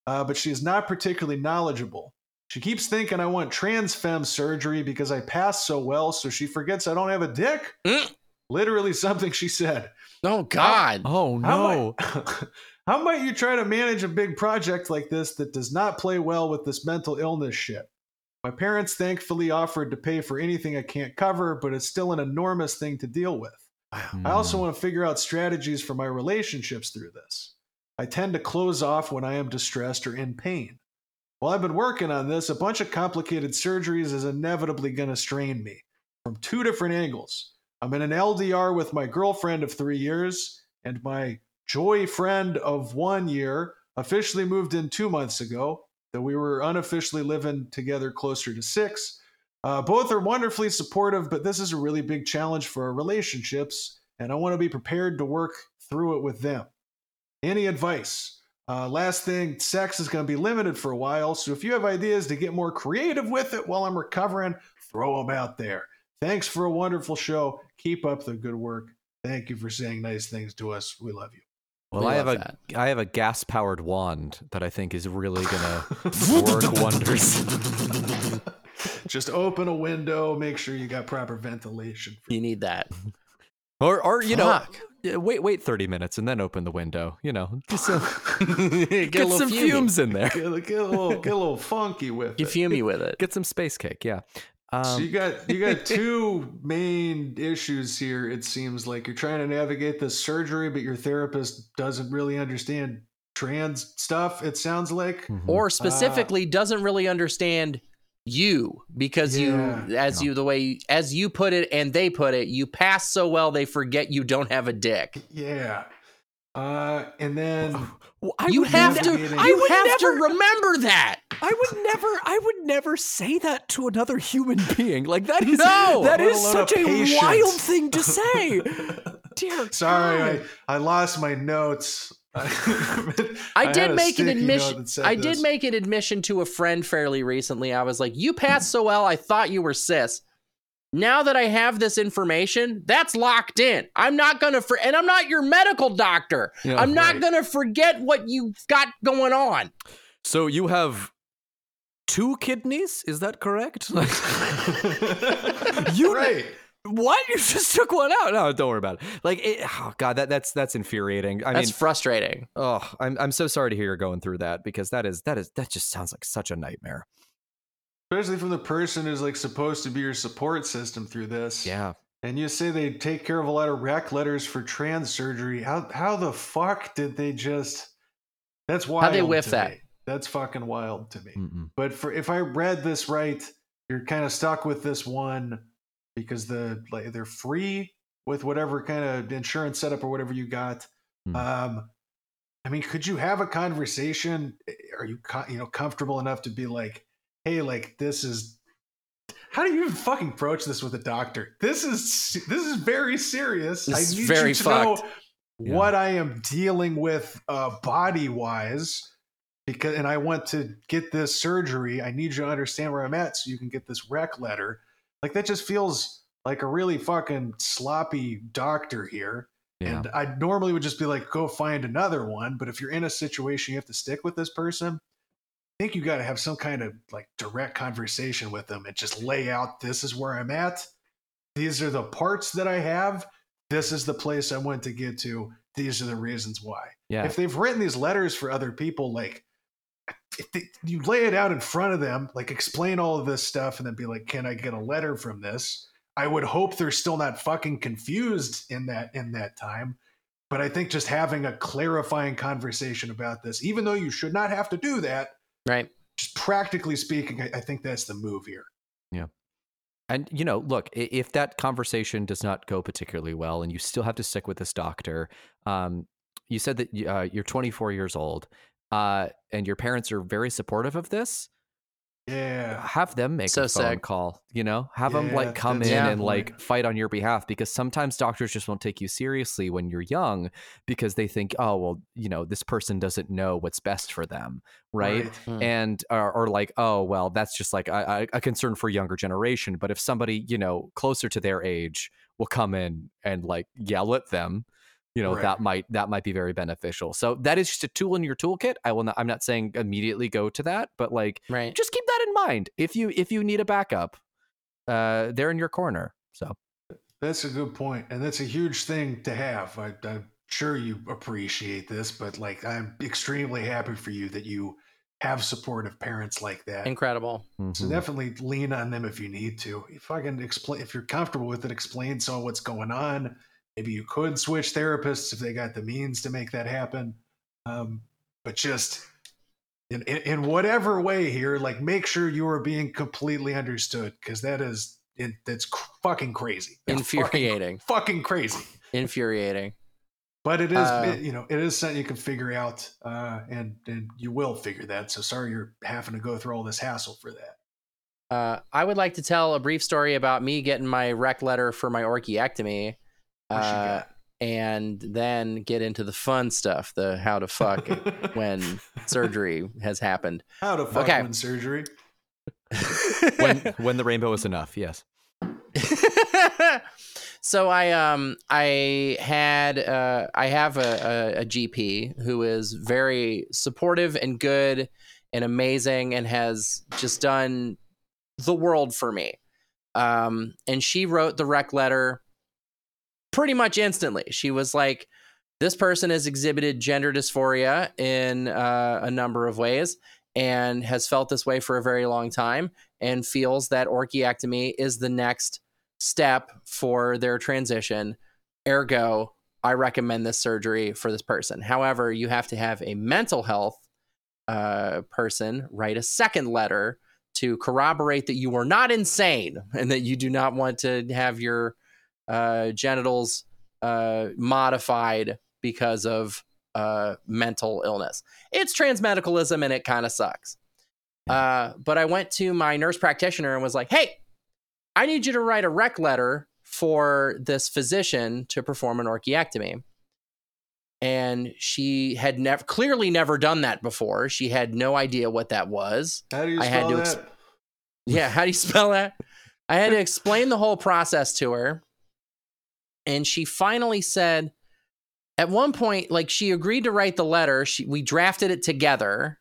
uh, but she is not particularly knowledgeable. She keeps thinking I want trans femme surgery because I pass so well, so she forgets I don't have a dick. Mm. Literally something she said. Oh God. Oh How no. might, how might you try to manage a big project like this that does not play well with this mental illness shit? My parents thankfully offered to pay for anything I can't cover, but it's still an enormous thing to deal with. I also hmm. want to figure out strategies for my relationships through this. I tend to close off when I am distressed or in pain. While I've been working on this, a bunch of complicated surgeries is inevitably going to strain me from two different angles. I'm in an LDR with my girlfriend of three years, and my joy friend of one year officially moved in two months ago, though we were unofficially living together closer to six. Uh, both are wonderfully supportive, but this is a really big challenge for our relationships, and I want to be prepared to work through it with them. Any advice? Uh, last thing, sex is going to be limited for a while, so if you have ideas to get more creative with it while I'm recovering, throw them out there. Thanks for a wonderful show. Keep up the good work. Thank you for saying nice things to us. We love you. Well, We I have love a that. I have a gas powered wand that I think is really gonna work wonders. Just open a window, make sure you got proper ventilation. You need that. Or or you know, Fuck. yeah, wait wait thirty minutes and then open the window. You know, just some, get, get some fumes in there. Get, a- get a little get a little funky with You it. fume you with it. Get some space cake. Yeah. So Um, you got you got two main issues here. It seems like you're trying to navigate this surgery, but your therapist doesn't really understand trans stuff. It sounds like. mhm. Or specifically doesn't really understand you because Yeah. you as Yeah. you the way as you put it and they put it, you pass so well they forget you don't have a dick. Yeah. Uh, and then Well, I you would have to navigating- I you would have to never- remember that. I would never I would never say that to another human being. Like that is No! that Let such a a wild thing to say. Dear sorry, God. I, I lost my notes. I had did make an admission. that said I did make an admission to a friend fairly recently. I was like, "You passed so well, I thought you were cis." Now that I have this information, that's locked in. I'm not gonna for, and I'm not your medical doctor. Yeah, I'm not right. gonna forget what you've got going on. So you have two kidneys, is that correct? you right. What? You just took one out? No, don't worry about it. Like, it, oh god, that that's that's infuriating. I that's mean, frustrating. oh, I'm I'm so sorry to hear you're going through that because that is that is that just sounds like such a nightmare. Especially from the person who's like supposed to be your support system through this. Yeah. And you say they take care of a lot of rec letters for trans surgery. How how the fuck did they just? That's wild. How'd they whiff that? me. That's fucking wild to me. Mm-mm. But for if I read this right, you're kind of stuck with this one because the like they're free with whatever kind of insurance setup or whatever you got. Hmm. Um, I mean, could you have a conversation? Are you you know comfortable enough to be like, hey, like this is. How do you even fucking approach this with a doctor? This is this is very serious. This I need you to fucked. know Yeah. what I am dealing with uh, body wise because and I want to get this surgery. I need you to understand where I'm at so you can get this rec letter. Like that just feels like a really fucking sloppy doctor here. Yeah. And I normally would just be like, go find another one. But if you're in a situation you have to stick with this person, think you got to have some kind of like direct conversation with them and just lay out this is where I'm at. These are the parts that I have. This is the place I want to get to. These are the reasons why. yeah. If they've written these letters for other people, like if they, you lay it out in front of them, like explain all of this stuff, and then be like, "Can I get a letter from this?" I would hope they're still not fucking confused in that in that time. But I think just having a clarifying conversation about this, even though you should not have to do that, Right. just practically speaking, I, I think that's the move here. Yeah. And you know, look, if that conversation does not go particularly well, and you still have to stick with this doctor, um, you said that uh, you're 24 years old, uh, and your parents are very supportive of this. Yeah. Have them make So a phone sick. call. You know, have them like come in that's and good like fight on your behalf because sometimes doctors just won't take you seriously when you're young because they think, oh well, you know, this person doesn't know what's best for them, right? Hmm. and or, or like oh well that's just like a, a a concern for younger generation but if somebody you know closer to their age will come in and like yell at them you know Right. that might that might be very beneficial so that is just a tool in your toolkit i will not i'm not saying immediately go to that but like Right. just keep that in mind if you if you need a backup uh they're in your corner so That's a good point, and that's a huge thing to have. I, I'm sure you appreciate this, but like, I'm extremely happy for you that you have supportive parents like that. Incredible. So mhm. definitely lean on them if you need to. If I can explain, if you're comfortable with it, explain some of what's going on. Maybe you could switch therapists if they got the means to make that happen. Um, but just in, in in whatever way here, like make sure you are being completely understood because that is it, that's fucking crazy. That's Infuriating. Fucking, fucking crazy. Infuriating. But it is, Uh, it- you know, it is something you can figure out, uh, and and you will figure that. So sorry you're having to go through all this hassle for that. Uh, I would like to tell a brief story about me getting my rec letter for my orchiectomy, uh? And then get into the fun stuff, the how to fuck when surgery has happened. How to fuck Okay. when surgery? when when the rainbow is enough yes So I um I had uh I have a, a, a GP who is very supportive and good and amazing and has just done the world for me. Um and she wrote the rec letter pretty much instantly. She was like, "This person has exhibited gender dysphoria in uh, a number of ways." And has felt this way for a very long time, and feels that orchiectomy is the next step for their transition. Ergo, I recommend this surgery for this person. However, you have to have a mental health uh, person write a second letter to corroborate that you are not insane and that you do not want to have your uh, genitals uh, modified because of uh, mental illness. It's transmedicalism and it kind of sucks. Uh, but I went to my nurse practitioner and was like, hey, I need you to write a rec letter for this physician to perform an orchiectomy. And she had never clearly never done that before. She had no idea what that was. How do you I had spell to that? Yeah, how do you spell that? I had to explain the whole process to her. And she finally said, at one point, like she agreed to write the letter. She we drafted it together.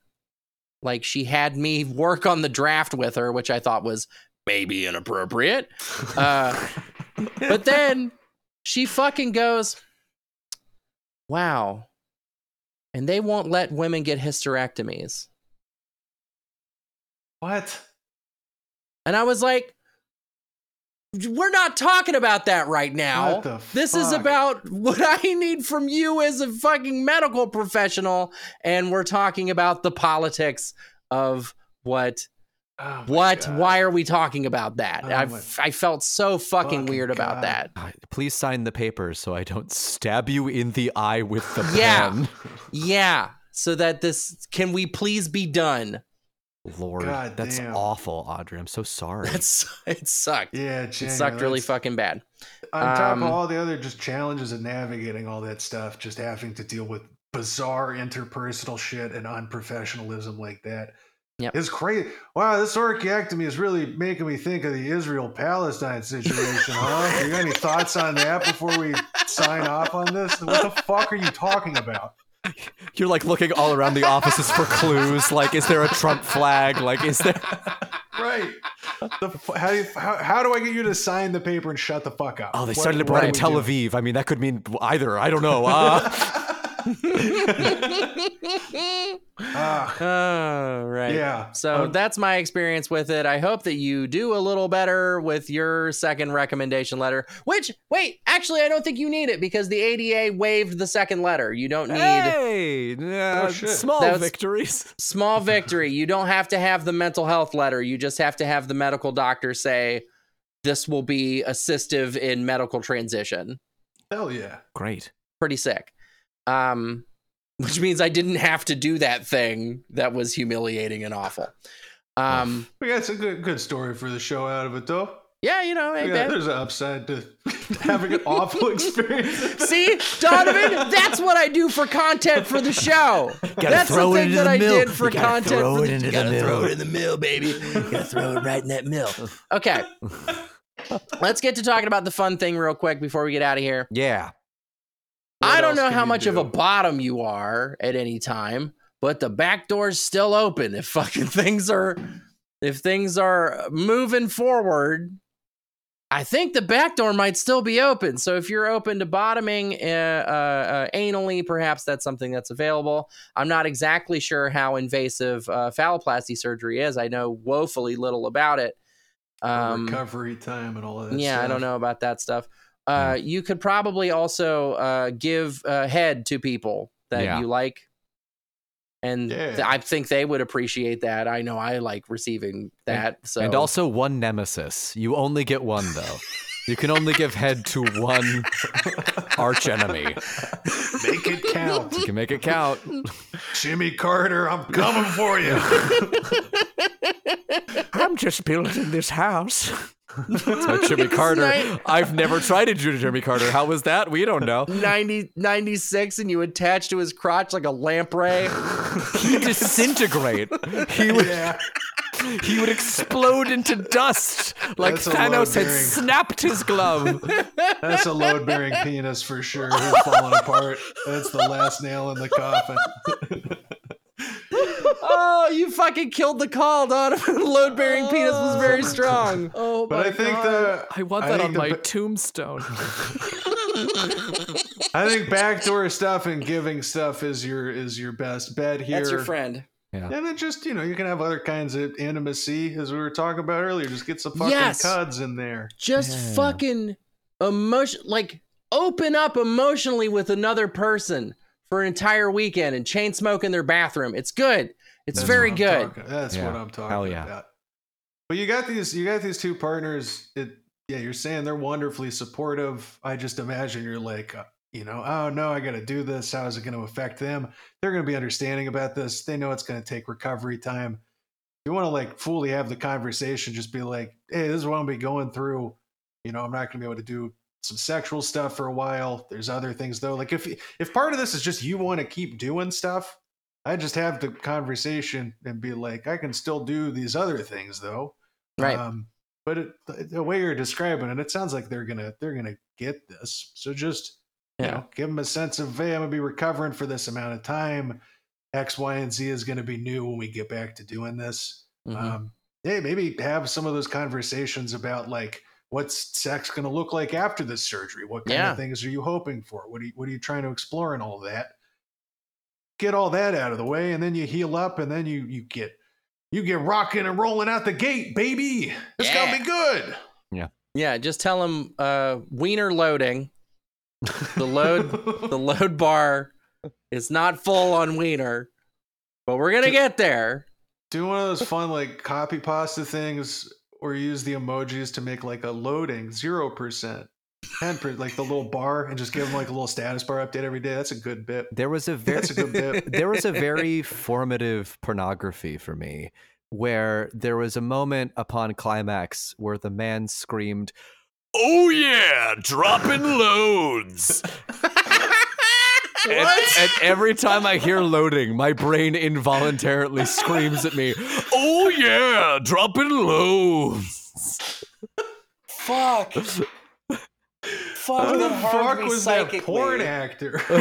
Like she had me work on the draft with her, which I thought was maybe inappropriate. Uh, but then she fucking goes, Wow. And they won't let women get hysterectomies. what? And I was like, we're not talking about that right now. What the This is about what I need from you as a fucking medical professional. And we're talking about the politics of what, Oh what, God. why are we talking about that? Oh I my I felt so fucking, fucking weird about that. Please sign the papers so I don't stab you in the eye with the Yeah. pen. Yeah. So that this, can we please be done? Lord, God that's damn. awful, Audrey. I'm so sorry. That's, it sucked. Yeah, It sucked really fucking bad. On top Um, of all the other just challenges of navigating all that stuff, just having to deal with bizarre interpersonal shit and unprofessionalism like that. Yep. It's crazy. Wow, this orchiectomy is really making me think of the Israel Palestine situation, huh? You got any thoughts on that before we sign off on this? What the fuck are you talking about? You're like looking all around the offices for clues. Like, is there a Trump flag? Like, is there? Right. The, how, do you, how, how do I get you to sign the paper and shut the fuck up? Oh, they started what abroad in Tel? Aviv. I mean, that could mean either. I don't know. Uh, Ah, Oh, right. yeah. So Um, that's my experience with it. I hope that you do a little better with your second recommendation letter. Which, wait, actually, I don't think you need it because the ADA waived the second letter. You don't need hey, uh, Oh, small That victories. small victory. You don't have to have the mental health letter. You just have to have the medical doctor say this will be assistive in medical transition. hell yeah. Great. Pretty sick. Um, which means I didn't have to do that thing that was humiliating and awful. Um, We got some good good story for the show out of it though. yeah, you know, hey, Yeah, man. there's an upside to having an awful experience. See, Donovan, that's what I do for content for the show. that's the thing that I did for content. throw for it the- into you the gotta throw it in the mill, baby. You gotta throw it right in that mill. Okay. Let's get to talking about the fun thing real quick before we get out of here. Yeah. I don't know how much of a bottom you are at any time, but the back door's still open. If fucking things are, if things are moving forward, I think the back door might still be open. So if you're open to bottoming uh, uh, uh, anally, perhaps that's something that's available. I'm not exactly sure how invasive uh, phalloplasty surgery is. I know woefully little about it. Um, recovery time and all that. yeah, I don't know about that stuff. Uh, you could probably also uh, give uh, head to people that Yeah. you like, and th- I think they would appreciate that. I know I like receiving that. so And also one nemesis. You only get one though. You can only give head to one arch enemy. Make it count. You can make it count. Jimmy Carter, I'm coming for you. I'm just building this house. That's my Jimmy Carter. nice. I've never tried to do Jimmy Carter. How was that? We don't know. 90, 96 and you attach to his crotch like a lamprey. He disintegrate. He would yeah. he would explode into dust like That's a Thanos had snapped his glove. That's a load bearing penis for sure. Who's falling apart. That's the last nail in the coffin. oh, you fucking killed the call, Donovan. Load bearing penis was very oh, strong. Oh But I think the I want I that think on my ba- tombstone. I think backdoor stuff and giving stuff is your is your best bet here. That's your friend. Yeah. And then just you know you can have other kinds of intimacy as we were talking about earlier. Just get some fucking Yes. cuds in there. Just Yeah. fucking emotion, like open up emotionally with another person for an entire weekend and chain smoke in their bathroom. It's good. It's That's very good. talking- That's Yeah. what I'm talking Hell yeah. about. But you got these you got these two partners. It yeah, you're saying they're wonderfully supportive. I just imagine you're like, uh, you know, oh no, I got to do this. How is it going to affect them? They're going to be understanding about this. They know it's going to take recovery time. You want to like fully have the conversation. Just be like, hey, this is what I'm gonna be going through. You know, I'm not going to be able to do some sexual stuff for a while. There's other things though. Like if if part of this is just you want to keep doing stuff, I just have the conversation and be like, I can still do these other things though. Right. Um, but it, the- way you're describing it, it sounds like they're gonna they're gonna get this. So just you Yeah. know, give them a sense of hey, I'm gonna be recovering for this amount of time. X, Y, and Z is gonna be new when we get back to doing this. Mhm. Um, hey, maybe have some of those conversations about like what's sex going to look like after this surgery. What kind Yeah. of things are you hoping for? What are you, what are you trying to explore and all that? Get all that out of the way, and then you heal up, and then you you get you get rocking and rolling out the gate, baby. It's Yeah. gonna be good. yeah, yeah. just tell them uh, wiener loading. The load the load bar is not full on wiener, but we're gonna get there. Do one of those fun like copy pasta things, or use the emojis to make like a loading zero percent, ten percent, like the little bar, and just give them like a little status bar update every day. That's a good bit. There was a very That's a good bit. there was a very formative pornography for me where there was a moment upon climax where the man screamed, Oh yeah, dropping loads. And, and every time I hear loading, my brain involuntarily screams at me, "Oh yeah, dropping loads." Fuck. Who Fuck the fuck was that porn actor?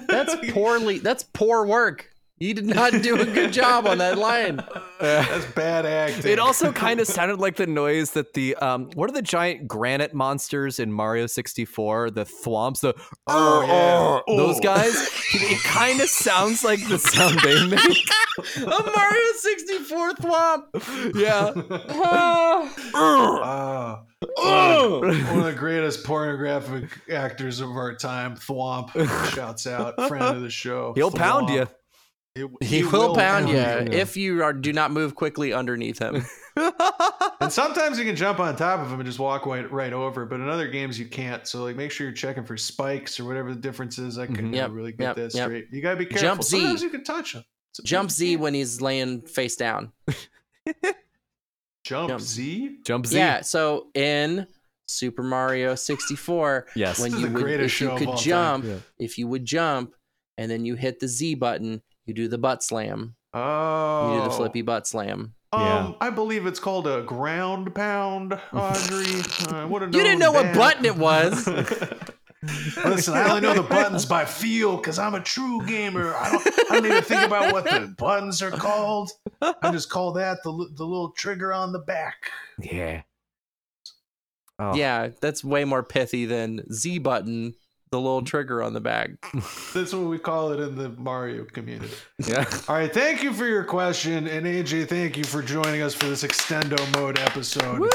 That's poorly. That's poor work. You did not do a good job on that line. That's bad acting. It also kind of sounded like the noise that the um, what are the giant granite monsters in Mario 64? The thwomps, the Oh, yeah. "Oh," those Oh. guys. It kind of sounds like the sound they make. A Mario 64 thwomp. Yeah. Ah, one of the greatest pornographic actors of our time, Thwomp, shouts out, friend of the show. He'll pound you. He, He, will pound you if you are do not move quickly underneath him. And sometimes you can jump on top of him and just walk right, right over, but in other games you can't. So like, make sure you're checking for spikes or whatever the difference is. I couldn't Mhm. Yep, really get yep, that yep. straight. You gotta be careful. Jump Z. Sometimes you can touch him. Jump Z can't. when he's laying face down. jump, jump. Z. Jump Z. Yeah. So in Super Mario 64, Yes. when This you would, if you could jump, Yeah. if you would jump, and then you hit the Z button, you do the butt slam. Oh, You do the flippy butt slam. Um, Yeah. I believe it's called a ground pound, Audrey. Uh, what You didn't know what button it was. Listen, I only know the buttons by feel because I'm a true gamer. I don't, I don't even think about what the buttons are called. I just call that the the little trigger on the back. "Yeah." Oh, Yeah, that's way more pithy than Z button, the little trigger on the back. That's what we call it in the Mario community. Yeah. All right, thank you for your question, and AJ, thank you for joining us for this extendo mode episode.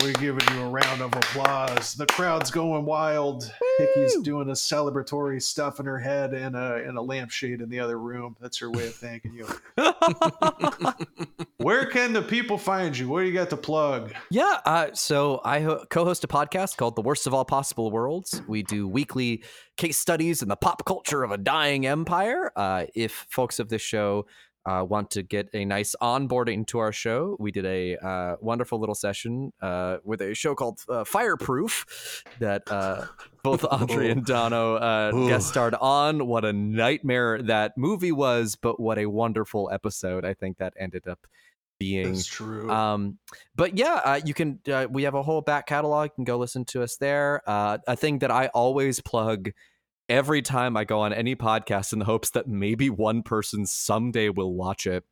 We're giving you a round of applause. The crowd's going wild. Hickey's doing a celebratory stuff in her head and a and a lampshade in the other room. That's her way of thanking you. Where can the people find you? What do you got to plug? Yeah, uh, so I ho- co-host a podcast called The Worst of All Possible Worlds. We do weekly case studies in the pop culture of a dying empire. Uh, if folks of this show uh, want to get a nice onboarding to our show, we did a uh, wonderful little session uh, with a show called uh, Fireproof that uh, both Andre and Dono uh, guest starred on. What a nightmare that movie was, but what a wonderful episode I think that ended up being. That's true. Um, but yeah, uh, you can. Uh, we have a whole back catalog. You can go listen to us there. Uh, a thing that I always plug every time I go on any podcast in the hopes that maybe one person someday will watch it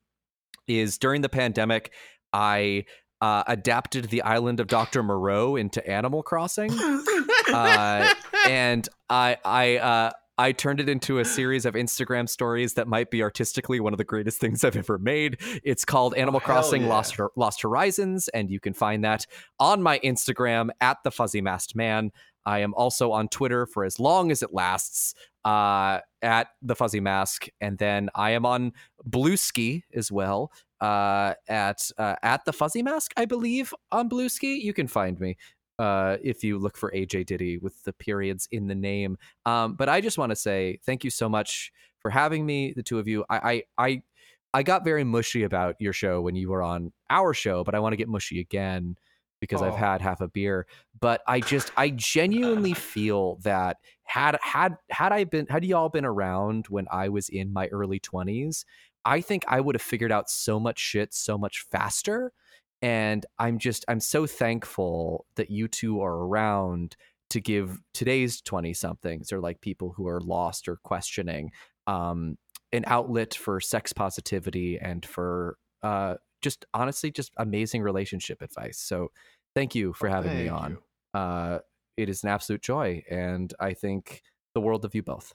is during the pandemic. I uh, adapted the island of Dr. Moreau into Animal Crossing, uh, and I I uh, I turned it into a series of Instagram stories that might be artistically one of the greatest things I've ever made. It's called Animal hell Crossing yeah. Lost Lost Horizons, and you can find that on my Instagram at the Fuzzy Masked Man. I am also on Twitter for as long as it lasts uh, at the Fuzzy Mask, and then I am on Bluesky as well uh, at uh, at the Fuzzy Mask, I believe on Bluesky. You can find me uh, if you look for AJ Ditty with the periods in the name. Um, but I just want to say thank you so much for having me, the two of you. I, I I I got very mushy about your show when you were on our show, but I want to get mushy again because I've Oh. had half a beer. But I just I genuinely feel that had had had I been had y'all been around when I was in my early twenties, I think I would have figured out so much shit so much faster. And I'm just I'm so thankful that you two are around to give today's 20 somethings or like people who are lost or questioning um an outlet for sex positivity and for uh just honestly just amazing relationship advice. So thank you for having me on. Uh it is an absolute joy and I think the world of you both.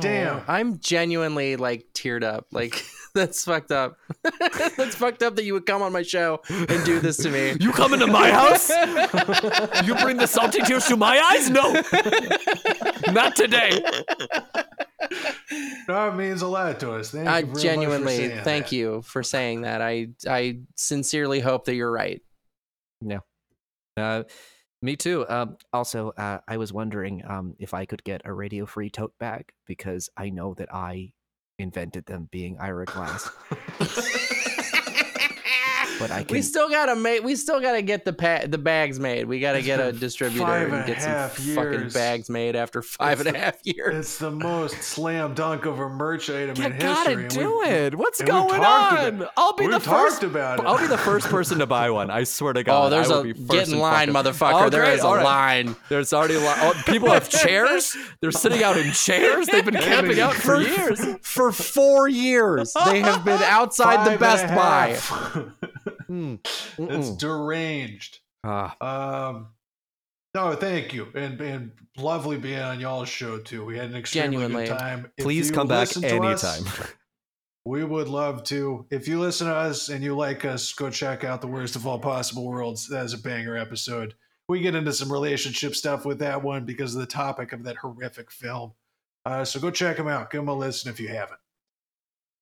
Damn. Aw, I'm genuinely like teared up. Like that's fucked up. that's fucked up that you would come on my show and do this to me. You come into my house? you bring the salty tears to my eyes? No. Not today. No, it means a lot to us. Thank I you very much for genuinely thank that. you for saying that. I I sincerely hope that you're right. Uh me too. Um Also, uh, I was wondering um, if I could get a radio free tote bag because I know that I invented them being Ira Glass. but I can. We still gotta make. We still gotta get the pa- the bags made. We gotta It's get a distributor and and get some half fucking bags made after five and a half years. It's the most slam dunk of a merch item you in history. gotta do we've- it. What's going on? about- I'll be We've the first about it. I'll be the first person to buy one. I swear to oh, God. Oh, there's I will a be first get in line, fucking- motherfucker. Oh, There great. is a All right. line. There's already li- oh, people have chairs. They're sitting out in chairs. They've been camping out for years. For four years, they have been outside the Best Buy. Mm. it's deranged. Ah, Um, no, thank you, and and lovely being on y'all's show too. We had an extremely Genuinely. good time. If please you come back listen to us, anytime. we would love to. If you listen to us and you like us, go check out the Worst of All Possible Worlds. That is a banger episode. We get into some relationship stuff with that one because of the topic of that horrific film. Uh, so go check them out. Give them a listen if you haven't.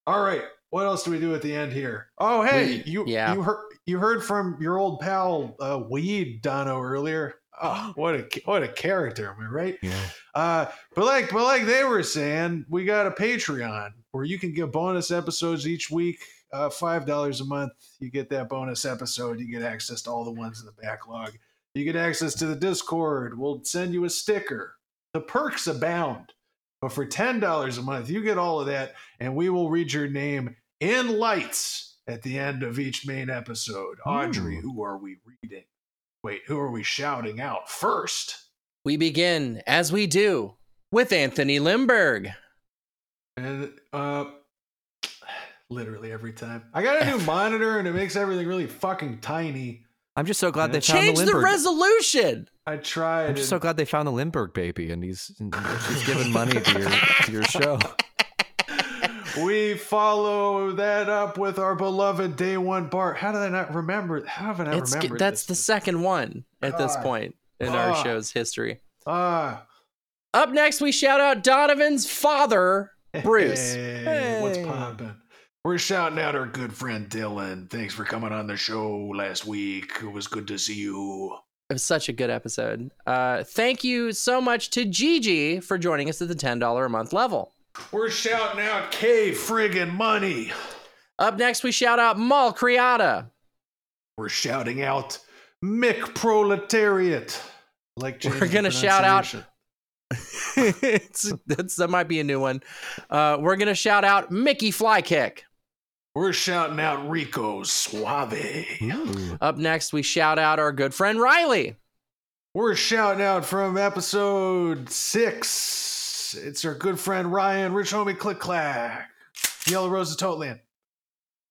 All right. What else do we do at the end here? Oh, hey, you yeah. you heard you heard from your old pal uh, Weed Dono earlier. Oh, what a what a character, am I right? Yeah. Uh, but like, but like they were saying, we got a Patreon where you can get bonus episodes each week. Uh, Five dollars a month, you get that bonus episode. You get access to all the ones in the backlog. You get access to the Discord. We'll send you a sticker. The perks abound. But for ten dollars a month, you get all of that, and we will read your name in lights at the end of each main episode. Audrey, Ooh. who are we reading? Wait, who are we shouting out first? We begin as we do with Anthony Lindbergh. And uh literally every time. I got a new monitor and it makes everything really fucking tiny. I'm just so glad they Yeah. found Change the the resolution. I tried. I'm just so glad they found the Lindbergh baby, and he's and she's giving money to your to your show. We follow that up with our beloved day one Bart. How did I not remember? How have I not It's, remembered that's the second one at this God. point in our Ah. show's history. Ah, Up next, we shout out Donovan's father, Bruce. Hey, what's poppin'? We're shouting out our good friend Dylan. Thanks for coming on the show last week. It was good to see you. It was such a good episode. Uh, thank you so much to Gigi for joining us at the $10 a month level. We're shouting out K friggin' money. Up next, we shout out Mal Criada. We're shouting out Mick Proletariat. Like We're gonna shout out- that's, that might be a new one. Uh, we're gonna shout out Mickey Flykick. We're shouting out Rico Suave. Up next, we shout out our good friend Riley. We're shouting out from episode six. It's our good friend Ryan, Rich Homie Click Clack, Yellow Rose of Totland.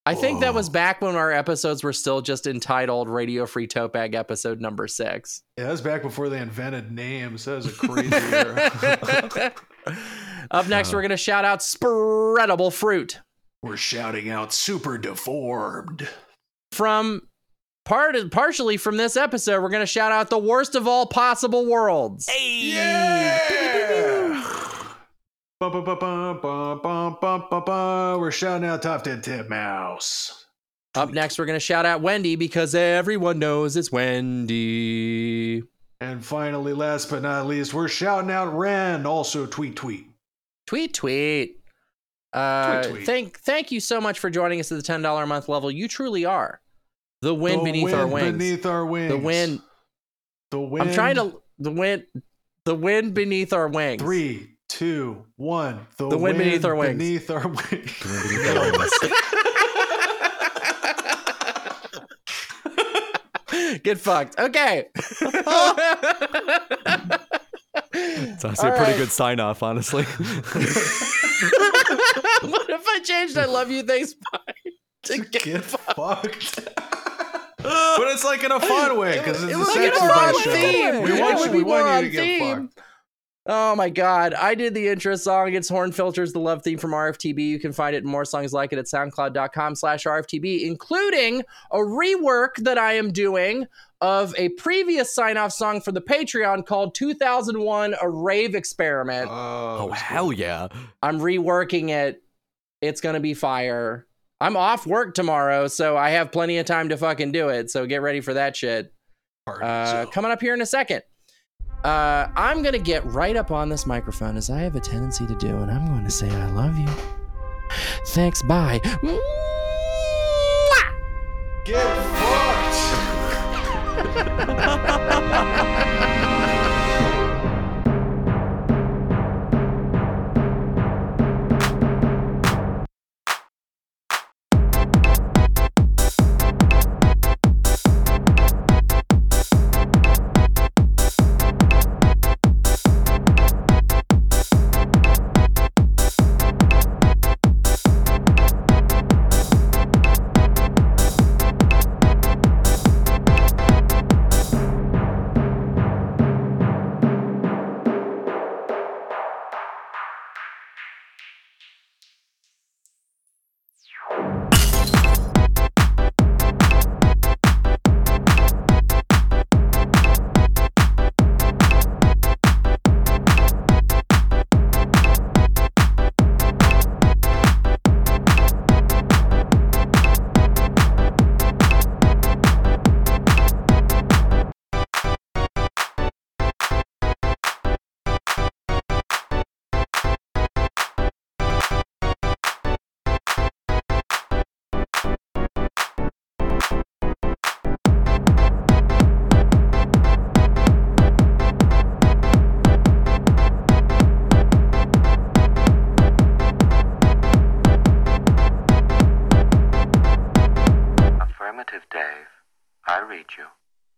I think that was back when our episodes were still just entitled Radio Free Tote Bag episode number six. Yeah, that was back before they invented names. That was a crazy era. Up next, we're going to shout out Spreadable Fruit We're shouting out Super Deformed. from part partially from this episode. We're going to shout out the worst of all possible worlds. Yeah! Ba, ba, ba, We're shouting out Top 10 Tip Mouse. Up next, we're going to shout out Wendy because everyone knows it's Wendy. And finally, last but not least, we're shouting out Ren, also tweet, tweet. Tweet, tweet. Uh, tweet, tweet. Thank, thank you so much for joining us at the $10 a month level. You truly are the wind the beneath wind our wings. Beneath our wings. The wind. The wind. I'm trying to. The wind. The wind beneath our wings. Three, two, one. The, The wind beneath our wings. Beneath our wings. Get fucked. Okay. It's honestly All a pretty right. good sign off, honestly. what if I changed I love you thanks bye to get, Get fucked. but it's like in a fun way because it's it a would sex get more advice show. theme. We want you, we want you to get theme. fucked. Oh my god. I did the intro song. It's Horn Filters, the love theme from RFTB. You can find it and more songs like it at soundcloud.com slash RFTB, including a rework that I am doing of a previous sign-off song for the Patreon called 2001 A Rave Experiment. oh, hell yeah. I'm reworking it. It's gonna be fire. I'm off work tomorrow, so I have plenty of time to fucking do it. So get ready for that shit. Uh, coming up here in a second. Uh, I'm gonna get right up on this microphone as I have a tendency to do, and I'm going to say I love you. Thanks. Bye. Get fucked.